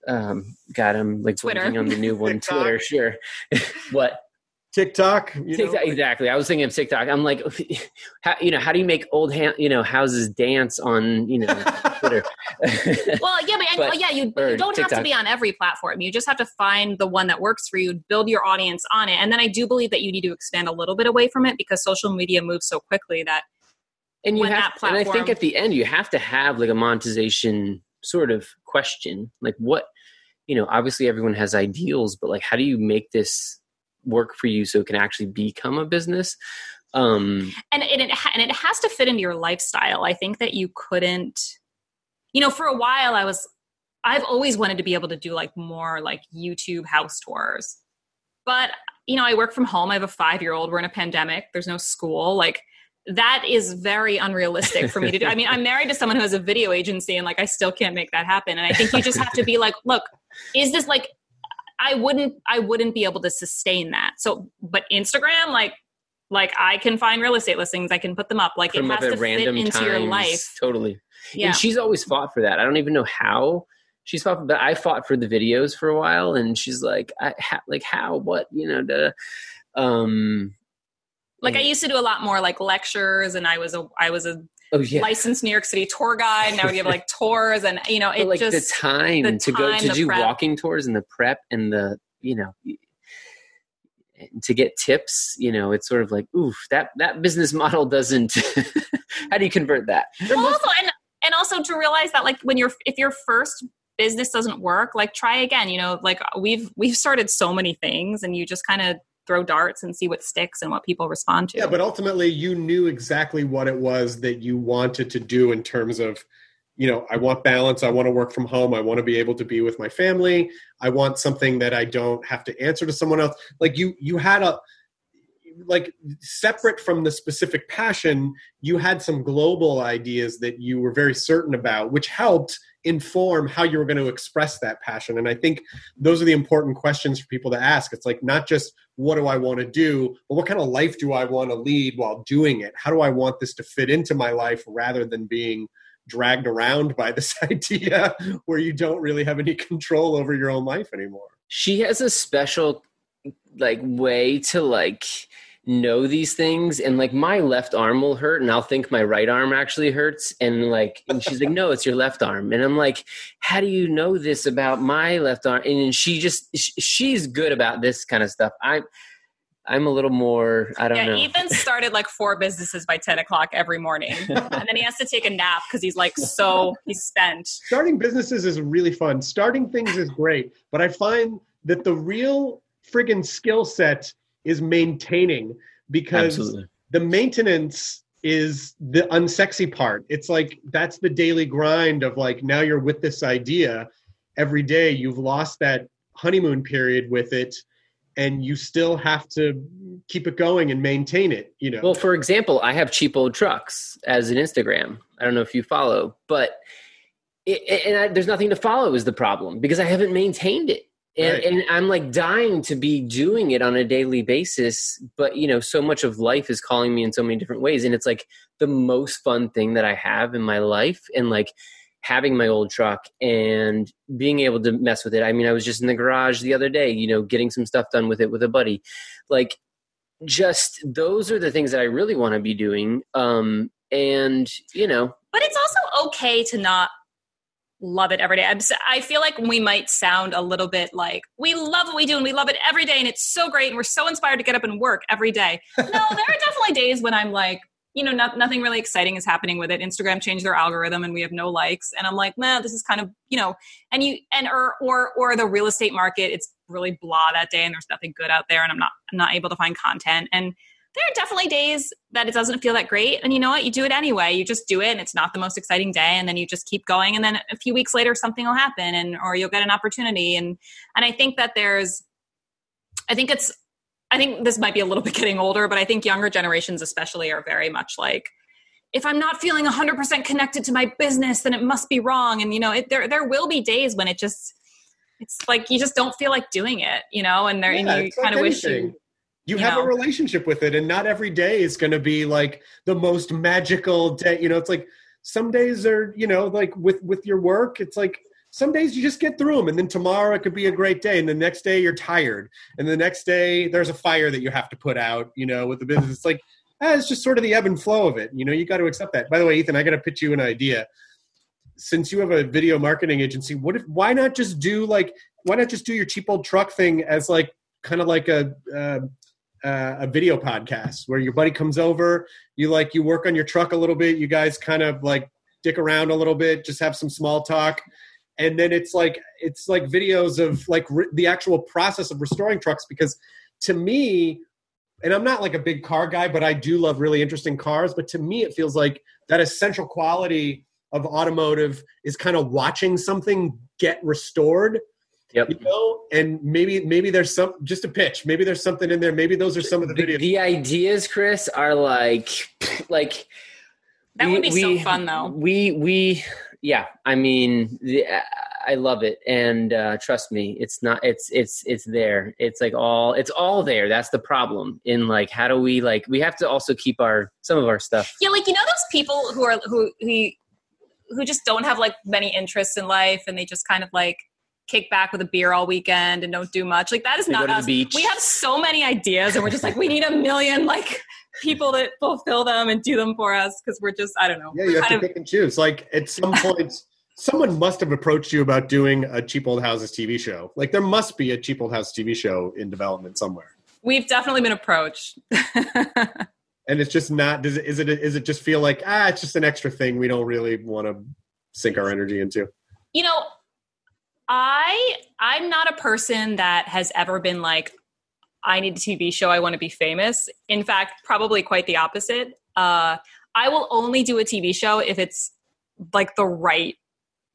uh, um god i'm like Twitter. on the new one twitter sure what TikTok, TikTok know, exactly. I was thinking of TikTok. I'm like, how, you know, how do you make old, ha- you know, houses dance on, you know, Twitter? well, yeah, but, but yeah, you, you don't TikTok. have to be on every platform. You just have to find the one that works for you, build your audience on it, and then I do believe that you need to expand a little bit away from it because social media moves so quickly that. And you have, platform, and I think at the end you have to have like a monetization sort of question, like what, you know, obviously everyone has ideals, but like, how do you make this work for you so it can actually become a business. Um and, and it and it has to fit into your lifestyle. I think that you couldn't you know for a while i was i've always wanted to be able to do like more like youtube house tours. But you know i work from home. I have a five year old we're in a pandemic. There's no school. Like that is very unrealistic for me to do. I mean, I'm married to someone who has a video agency and like I still can't make that happen. And I think you just have to be like, look, is this like I wouldn't I wouldn't be able to sustain that. So but Instagram like like I can find real estate listings, I can put them up. Like it has to fit into times, your life. Totally. Yeah. And she's always fought for that. I don't even know how she's fought for but I fought for the videos for a while and she's like I ha- like how what, you know, the um like I used to do a lot more like lectures and I was a I was a oh, yeah. licensed New York City tour guide. Now we have like tours, and you know, it like just the time the to time, go to do prep. walking tours and the prep and the you know to get tips. You know, it's sort of like oof that that business model doesn't. how do you convert that? Well, also, and and also to realize that like when you're if your first business doesn't work like try again you know like we've we've started so many things and you just kind of throw darts and see what sticks and what people respond to. Yeah, but ultimately you knew exactly what it was that you wanted to do in terms of you know, I want balance. I want to work from home. I want to be able to be with my family. I want something that I don't have to answer to someone else. Like you you had a like separate from the specific passion, you had some global ideas that you were very certain about, which helped inform how you were going to express that passion. And I think those are the important questions for people to ask. It's like not just what do I want to do, but what kind of life do I want to lead while doing it? How do I want this to fit into my life rather than being dragged around by this idea where you don't really have any control over your own life anymore? She has a special like way to like know these things and like my left arm will hurt and I'll think my right arm actually hurts and like and she's like no it's your left arm and I'm like how do you know this about my left arm and she just she's good about this kind of stuff I'm I'm a little more I don't know. yeah, know. Ethan started like four businesses by 10 o'clock every morning and then he has to take a nap because he's like so he's spent starting businesses is really fun starting things is great but I find that the real friggin' skill set is maintaining because Absolutely. the maintenance is the unsexy part. It's like that's the daily grind of like now you're with this idea every day. You've lost that honeymoon period with it and you still have to keep it going and maintain it. You know. Well, for example, I have cheap old trucks as an Instagram. I don't know if you follow, but it, and I, there's nothing to follow is the problem because I haven't maintained it. And, Right. and I'm like dying to be doing it on a daily basis, but you know, so much of life is calling me in so many different ways, and it's like the most fun thing that I have in my life, and like having my old truck and being able to mess with it. I mean, I was just in the garage the other day, you know, getting some stuff done with it with a buddy. Like, just those are the things that I really want to be doing. Um, and you know, but it's also okay to not love it every day. I'm, s- I feel like we might sound a little bit like we love what we do and we love it every day and it's so great and we're so inspired to get up and work every day. No, there are definitely days when I'm like, you know, not, nothing really exciting is happening with it. Instagram changed their algorithm and we have no likes, and I'm like, nah, this is kind of, you know, and you and or or or the real estate market, it's really blah that day, and there's nothing good out there, and I'm not I'm not able to find content, and there are definitely days that it doesn't feel that great and you know what? You do it anyway. You just do it and it's not the most exciting day and then you just keep going and then a few weeks later something will happen and or you'll get an opportunity and and i think that there's i think it's i think this might be a little bit getting older but i think younger generations especially are very much like if i'm not feeling 100% connected to my business then it must be wrong. And you know it, there there will be days when it just it's like you just don't feel like doing it you know and there Yeah, and you kind of wish you you, you have know. a relationship with it and not every day is going to be like the most magical day you know it's like some days are you know like with with your work it's like some days you just get through them and then tomorrow it could be a great day and the next day you're tired and the next day there's a fire that you have to put out you know with the business. It's like ah, it's just sort of the ebb and flow of it you know you got to accept that. By the way ethan i got to pitch you an idea. Since you have a video marketing agency what if why not just do like why not just do your cheap old truck thing as like kind of like a uh, uh, a video podcast where your buddy comes over you like you work on your truck a little bit you guys kind of like dick around a little bit just have some small talk. And then it's like it's like videos of like re- the actual process of restoring trucks because to me and i'm not like a big car guy but i do love really interesting cars but to me it feels like that essential quality of automotive is kind of watching something get restored Yep. you know and maybe maybe there's some just a pitch maybe there's something in there maybe those are some of the the, videos the ideas, Chris, are like like that we- would be we- so fun though We we yeah. I mean, the, I love it, and uh, trust me, it's not. It's it's it's there. It's like all. It's all there. That's the problem. In like, how do we like? We have to also keep our some of our stuff. Yeah, like you know those people who are who who who just don't have like many interests in life and they just kind of like kick back with a beer all weekend and don't do much. Like that is They go not to the us. beach. We have so many ideas and we're just like we need a million like people that fulfill them and do them for us because we're just I don't know. yeah you have to of- pick and choose like at some point someone must have approached you about doing a cheap old houses tv show like there must be a cheap old house tv show in development somewhere we've definitely been approached. and it's just not does it is it is it just feel like ah it's just an extra thing we don't really want to sink our energy into you know i i'm not a person that has ever been like i need a tv show i want to be famous. In fact probably quite the opposite. Uh i will only do a tv show if it's like the right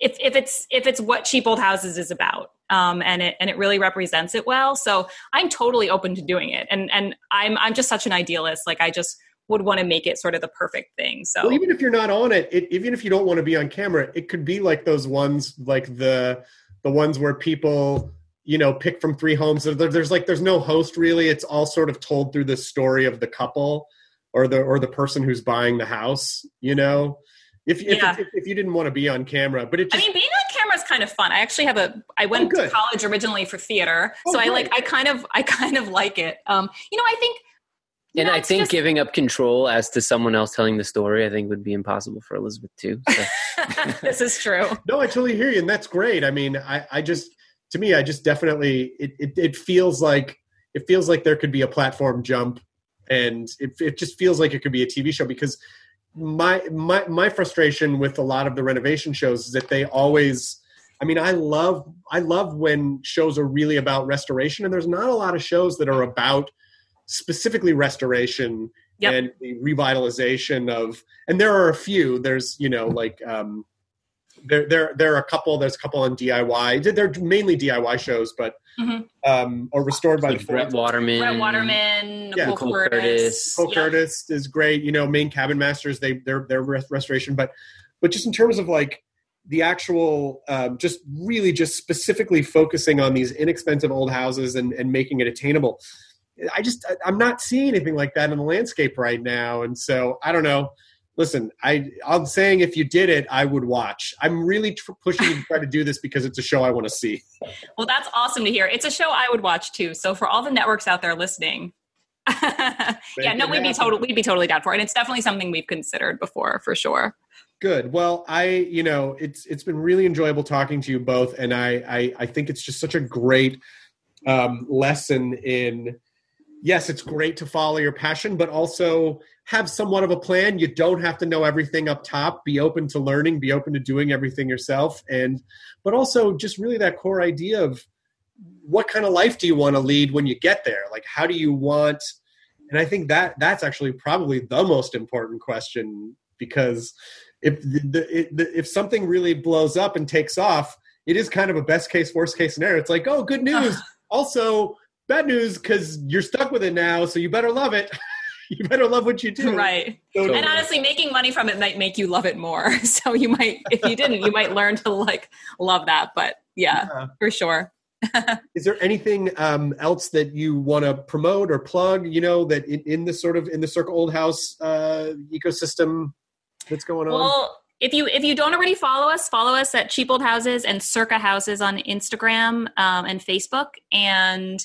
if if it's if it's what cheap old houses is about um and it and it really represents it well. So i'm totally open to doing it. And and i'm i'm just such an idealist like i just would want to make it sort of the perfect thing so. Well even if you're not on it, it even if you don't want to be on camera it could be like those ones like the the ones where people you know pick from three homes there's like there's no host really it's all sort of told through the story of the couple or the or the person who's buying the house you know if if, Yeah. if, if you didn't want to be on camera but it I mean, being on camera is kind of fun. I actually have a. I went Oh, to college originally for theater, Oh, so I like. I kind of. I kind of like it. Um, you know, I think. You And know, I think just- giving up control as to someone else telling the story, I think would be impossible for Elizabeth too. So. this is true. No, I totally hear you, and that's great. I mean, I, I just to me, I just definitely it, it, it feels like it feels like there could be a platform jump, and it, it just feels like it could be a TV show because my my my frustration with a lot of the renovation shows is that they always. I mean, I love I love when shows are really about restoration, and there's not a lot of shows that are about specifically restoration Yep. and the revitalization of and there are a few there's you know like um there there there are a couple there's a couple on diy they're mainly diy shows but Mhm. um, or restored by Like the Brett Waterman. Brett Waterman, Yeah. Nicole, Nicole Curtis. Curtis. Cole Yep. Curtis is great. You know, Maine Cabin Masters they their their rest- restoration, but but just in terms of like the actual, um, just really just specifically focusing on these inexpensive old houses and and making it attainable. I just I'm not seeing anything like that in the landscape right now, and so I don't know. Listen, I I'm saying if you did it, I would watch. I'm really tr- pushing you to try to do this because it's a show I want to see. Well, that's awesome to hear. It's a show I would watch too. So for all the networks out there listening, yeah, no, we'd be total, we'd be totally down for it. And it's definitely something we've considered before, for sure. Good. Well, I, you know, it's it's been really enjoyable talking to you both, and I I, I think it's just such a great um, lesson in. Yes, it's great to follow your passion, but also have somewhat of a plan. You don't have to know everything up top. Be open to learning. Be open to doing everything yourself, and but also just really that core idea of what kind of life do you want to lead when you get there? Like, how do you want? And I think that that's actually probably the most important question because if the, the, if something really blows up and takes off, it is kind of a best case, worst case scenario. It's like, oh, good news. also, bad news because you're stuck with it now, so you better love it. you better love what you do. Right. So- And honestly, making money from it might make you love it more. So you might, if you didn't, you might learn to like love that. But yeah, Yeah. for sure. Is there anything um, else that you want to promote or plug? You know that in, in the sort of in the Circa Old House uh, ecosystem that's going on. Well, if you if you don't already follow us, follow us at Cheap Old Houses and Circa Houses on Instagram um, and Facebook, and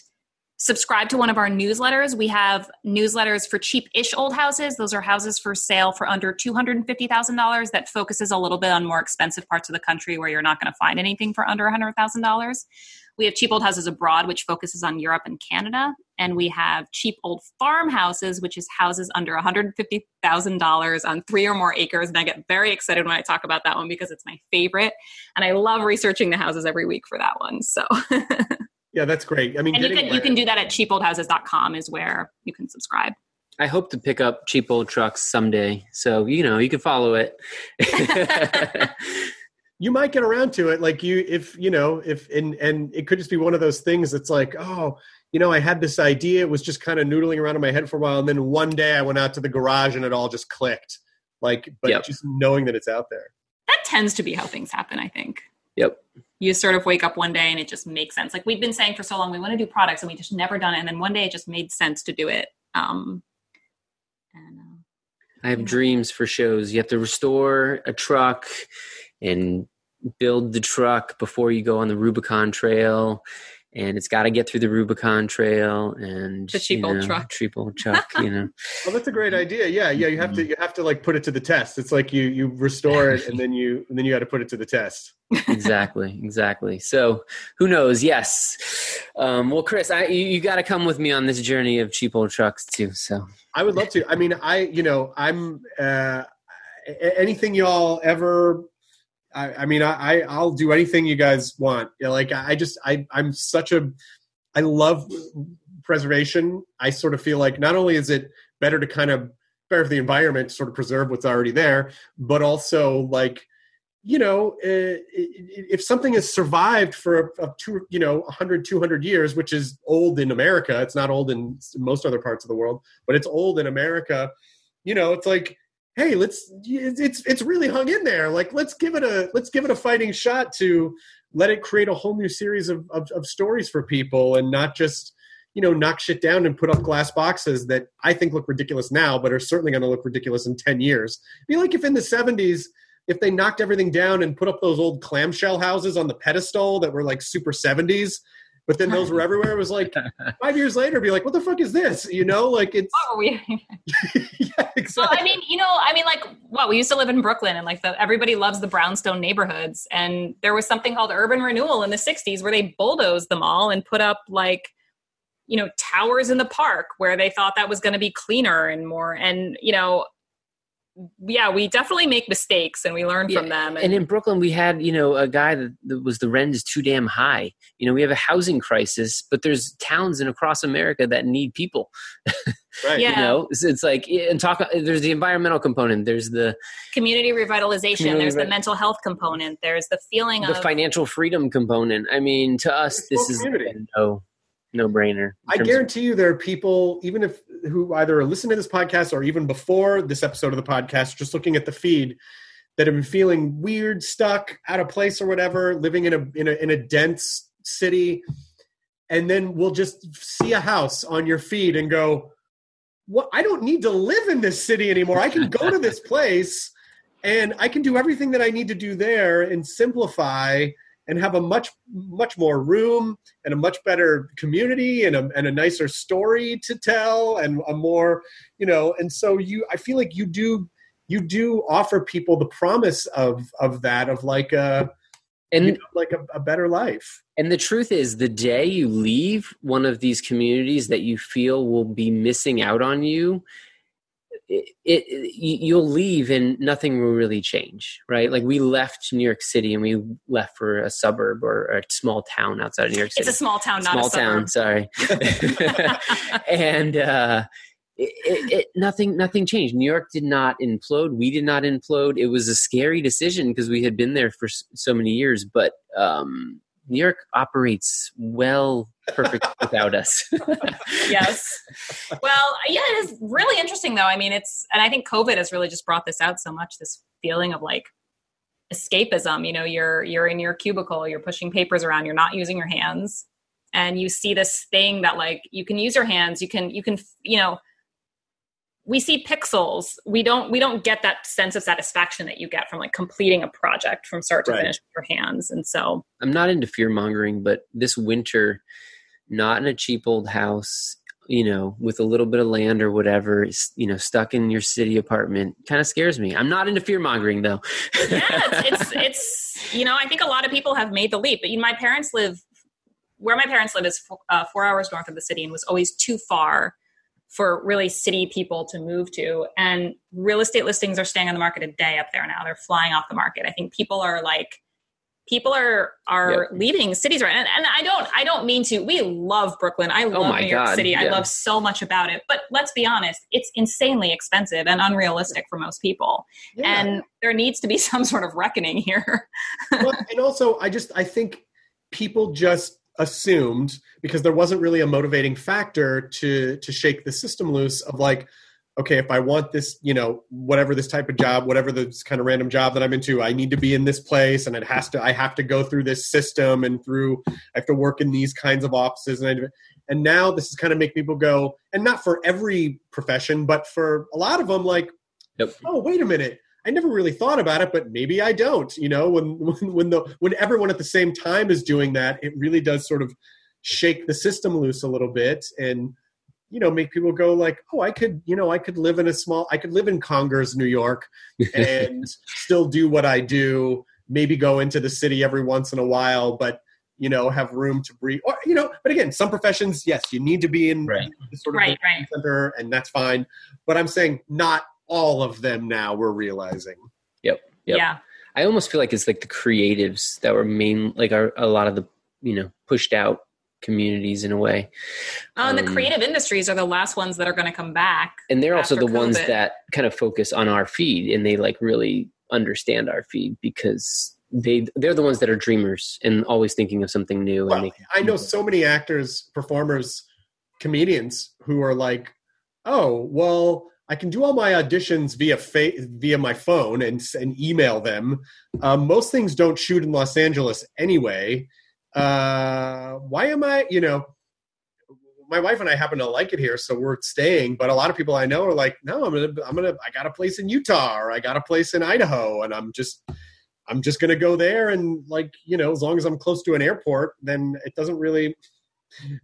subscribe to one of our newsletters. We have newsletters for cheap-ish old houses. Those are houses for sale for under two hundred and fifty thousand dollars. That focuses a little bit on more expensive parts of the country where you're not going to find anything for under hundred thousand dollars. We have cheap old houses abroad, which focuses on Europe and Canada, and we have cheap old farmhouses, which is houses under one hundred fifty thousand dollars on three or more acres. And I get very excited when I talk about that one because it's my favorite, and I love researching the houses every week for that one. So, yeah, that's great. I mean, and you getting can you can do that at cheapoldhouses.com is where you can subscribe. I hope to pick up cheap old trucks someday. So, you know, you can follow it. you might get around to it like you if you know if and and it could just be one of those things that's like oh you know i had this idea it was just kind of noodling around in my head for a while and then one day i went out to the garage and it all just clicked like but Yep. just knowing that it's out there That tends to be how things happen, I think. yep. You sort of wake up one day and it just makes sense. Like we've been saying for so long, we want to do products and we just never done it. And then one day it just made sense to do it. Um, and, uh, I have dreams for shows. You have to restore a truck and build the truck before you go on the Rubicon Trail. And it's got to get through the Rubicon Trail and The cheap old know, truck. Cheap old truck, you know. well that's a great idea yeah yeah you have to you have to like put it to the test it's like you you restore it and then you and then you got to put it to the test exactly, exactly. So who knows? Yes. Um, well, Chris, I, you, you got to come with me on this journey of cheap old trucks too. So I would love to. I mean, I you know, I'm uh, anything y'all ever. I, I mean, I, I I'll do anything you guys want. You know, like I just I I'm such a I love preservation. I sort of feel like not only is it better to kind of better for the environment to sort of preserve what's already there, but also like you know if something has survived for a two you know 100 200 years which is old in america it's not old in most other parts of the world but it's old in america you know it's like hey let's it's it's- really hung in there. Like let's give it a let's give it a fighting shot to let it create a whole new series of, of, of stories for people and not just you know knock shit down and put up glass boxes that i think look ridiculous now but are certainly going to look ridiculous in 10 years. Be like if in the 70s if they knocked everything down and put up those old clamshell houses on the pedestal that were like super 70s but then those were everywhere. It was like five years later be like what the fuck is this? You know like it's what were we? yeah well, I mean, you know, I mean, like, what we used to live in Brooklyn, and like the, everybody loves the brownstone neighborhoods, and there was something called urban renewal in the '60s where they bulldozed them all and put up like, you know, towers in the park where they thought that was going to be cleaner and more, and you know, yeah, we definitely make mistakes and we learn from them. and in Brooklyn, we had you know a guy that, that was the rent is too damn high. You know, we have a housing crisis, but there's towns and across America that need people. Right. Yeah. You know, so it's like and talk. There's the environmental component. There's the Community revitalization. Community there's the mental health component. There's the feeling the of financial freedom component. I mean, to us, this is community. a no no brainer. I guarantee you there are people, even if who either listen to this podcast or even before this episode of the podcast, just looking at the feed, that have been feeling weird, stuck, out of place, or whatever, living in a in a in a dense city, and then we'll just see a house on your feed and go, "What? I don't need to live in this city anymore. I can go to this place, and I can do everything that I need to do there and simplify." And have a much much more room and a much better community and a, and a nicer story to tell and a more you know and so you i feel like you do you do offer people the promise of of that of like a and you know, like a, a better life. And the truth is, the day you leave one of these communities that you feel will be missing out on you, it, it, you- you'll leave and nothing will really change, right? Like we left New York City and we left for a suburb or a small town outside of New York City. it's a small town, not small a suburb. town. Sorry, and uh, it, it, it, nothing nothing changed. New York did not implode. We did not implode. It was a scary decision because we had been there for so many years, but. Um, New York operates well, perfect without us. yes. Well, yeah, it is really interesting though. I mean, it's, and I think COVID has really just brought this out so much. This feeling of like escapism. You know, you're you're in your cubicle, you're pushing papers around, you're not using your hands, and you see this thing that like you can use your hands. You can you can you know. We see pixels. We don't. We don't get that sense of satisfaction that you get from like completing a project from start to Right. finish with your hands. And so, I'm not into fear mongering, but this winter, not in a cheap old house, you know, with a little bit of land or whatever, you know, stuck in your city apartment, kind of scares me. I'm not into fear mongering though. yeah, it's, it's it's you know I think a lot of people have made the leap. But you know, my parents live where my parents live is uh, four hours north of the city and was always too far for really city people to move to. And real estate listings are staying on the market a day up there now. They're flying off the market. I think people are like people are are leaving cities right and, and i don't i don't mean to we love brooklyn. I oh love Oh my new york God, city. I love so much about it. But let's be honest it's insanely expensive and unrealistic for most people. Yeah. and there needs to be some sort of reckoning here. well, and also i just i think people just assumed because there wasn't really a motivating factor to to shake the system loose of like okay if i want this you know whatever this type of job whatever this kind of random job that i'm into i need to be in this place and it has to i have to go through this system and through i have to work in these kinds of offices and I, and now this is kind of make people go and not for every profession but for a lot of them like Yep. oh wait a minute I never really thought about it, but maybe I don't. You know, when when when the when everyone at the same time is doing that, it really does sort of shake the system loose a little bit, and you know, make people go like, oh, I could, you know, I could live in a small, I could live in Congers, New York, and still do what I do. Maybe go into the city every once in a while, but you know, have room to breathe. Or you know, but again, some professions, yes, you need to be in Right. the sort of Right, right. center, and that's fine. But I'm saying not all of them now we're realizing. Yep. Yep. Yeah. I almost feel like it's like the creatives that were main, like are a lot of the, you know, pushed out communities in a way. Oh, and the Um, creative industries are the last ones that are going to come back. and they're also after the ones that kind of focus on our feed and they like really understand our feed because they they're the ones that are dreamers and always thinking of something new and Well, making I know so many actors, performers, comedians who are like, "Oh, well, I can do all my auditions via fa- via my phone and s- and email them. Um, most things don't shoot in Los Angeles anyway. Uh, why am I? You know." My wife and I happen to like it here, so we're staying. But a lot of people I know are like, "No, I'm gonna, I'm gonna, I got a place in Utah or I got a place in Idaho, and I'm just, I'm just gonna go there and like you know as long as I'm close to an airport, then it doesn't really.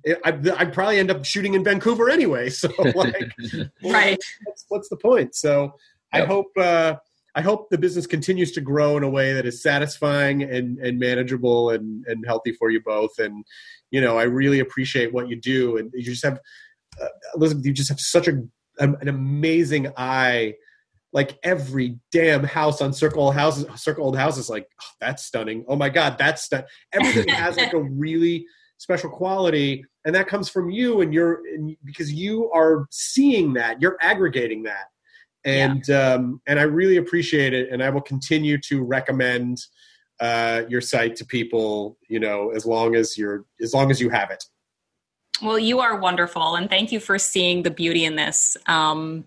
It, I, I'd probably end up shooting in Vancouver anyway. So like, Right. what's, what's the point? So I hope uh, I hope the business continues to grow in a way that is satisfying and and manageable and and healthy for you both. And you know I really appreciate what you do, and you just have uh, Elizabeth. You just have such a an amazing eye like every damn house on Circa Old Houses, Circa Old Houses, like oh, that's stunning. Oh my god, that's stu-. everything has like a really special quality. and that comes from you and you're and because you are seeing that you're aggregating that and yeah. um, and i really appreciate it and i will continue to recommend uh, your site to people you know as long as you're as long as you have it. Well you are wonderful and thank you for seeing the beauty in this um,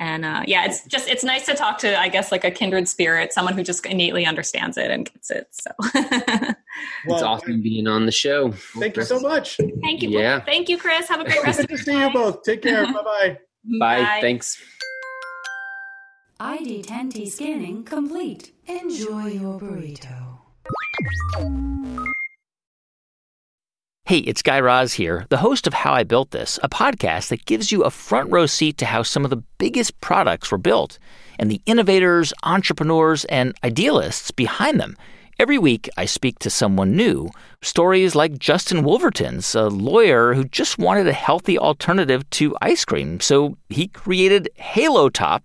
and uh, yeah it's just it's nice to talk to i guess like a kindred spirit someone who just innately understands it and gets it so. Well, it's awesome being on the show. thank you so much. Thank you. Yeah. Thank you chris. Have a great rest good to see you both. Take care. Bye-bye. Bye. Bye. Thanks ID10T scanning complete. Enjoy your burrito. Hey, it's Guy Raz here, the host of How I Built This, a podcast that gives you a front row seat to how some of the biggest products were built and the innovators, entrepreneurs, and idealists behind them. Every week, I speak to someone new. Stories like Justin Woolverton's, a lawyer who just wanted a healthy alternative to ice cream, so he created Halo Top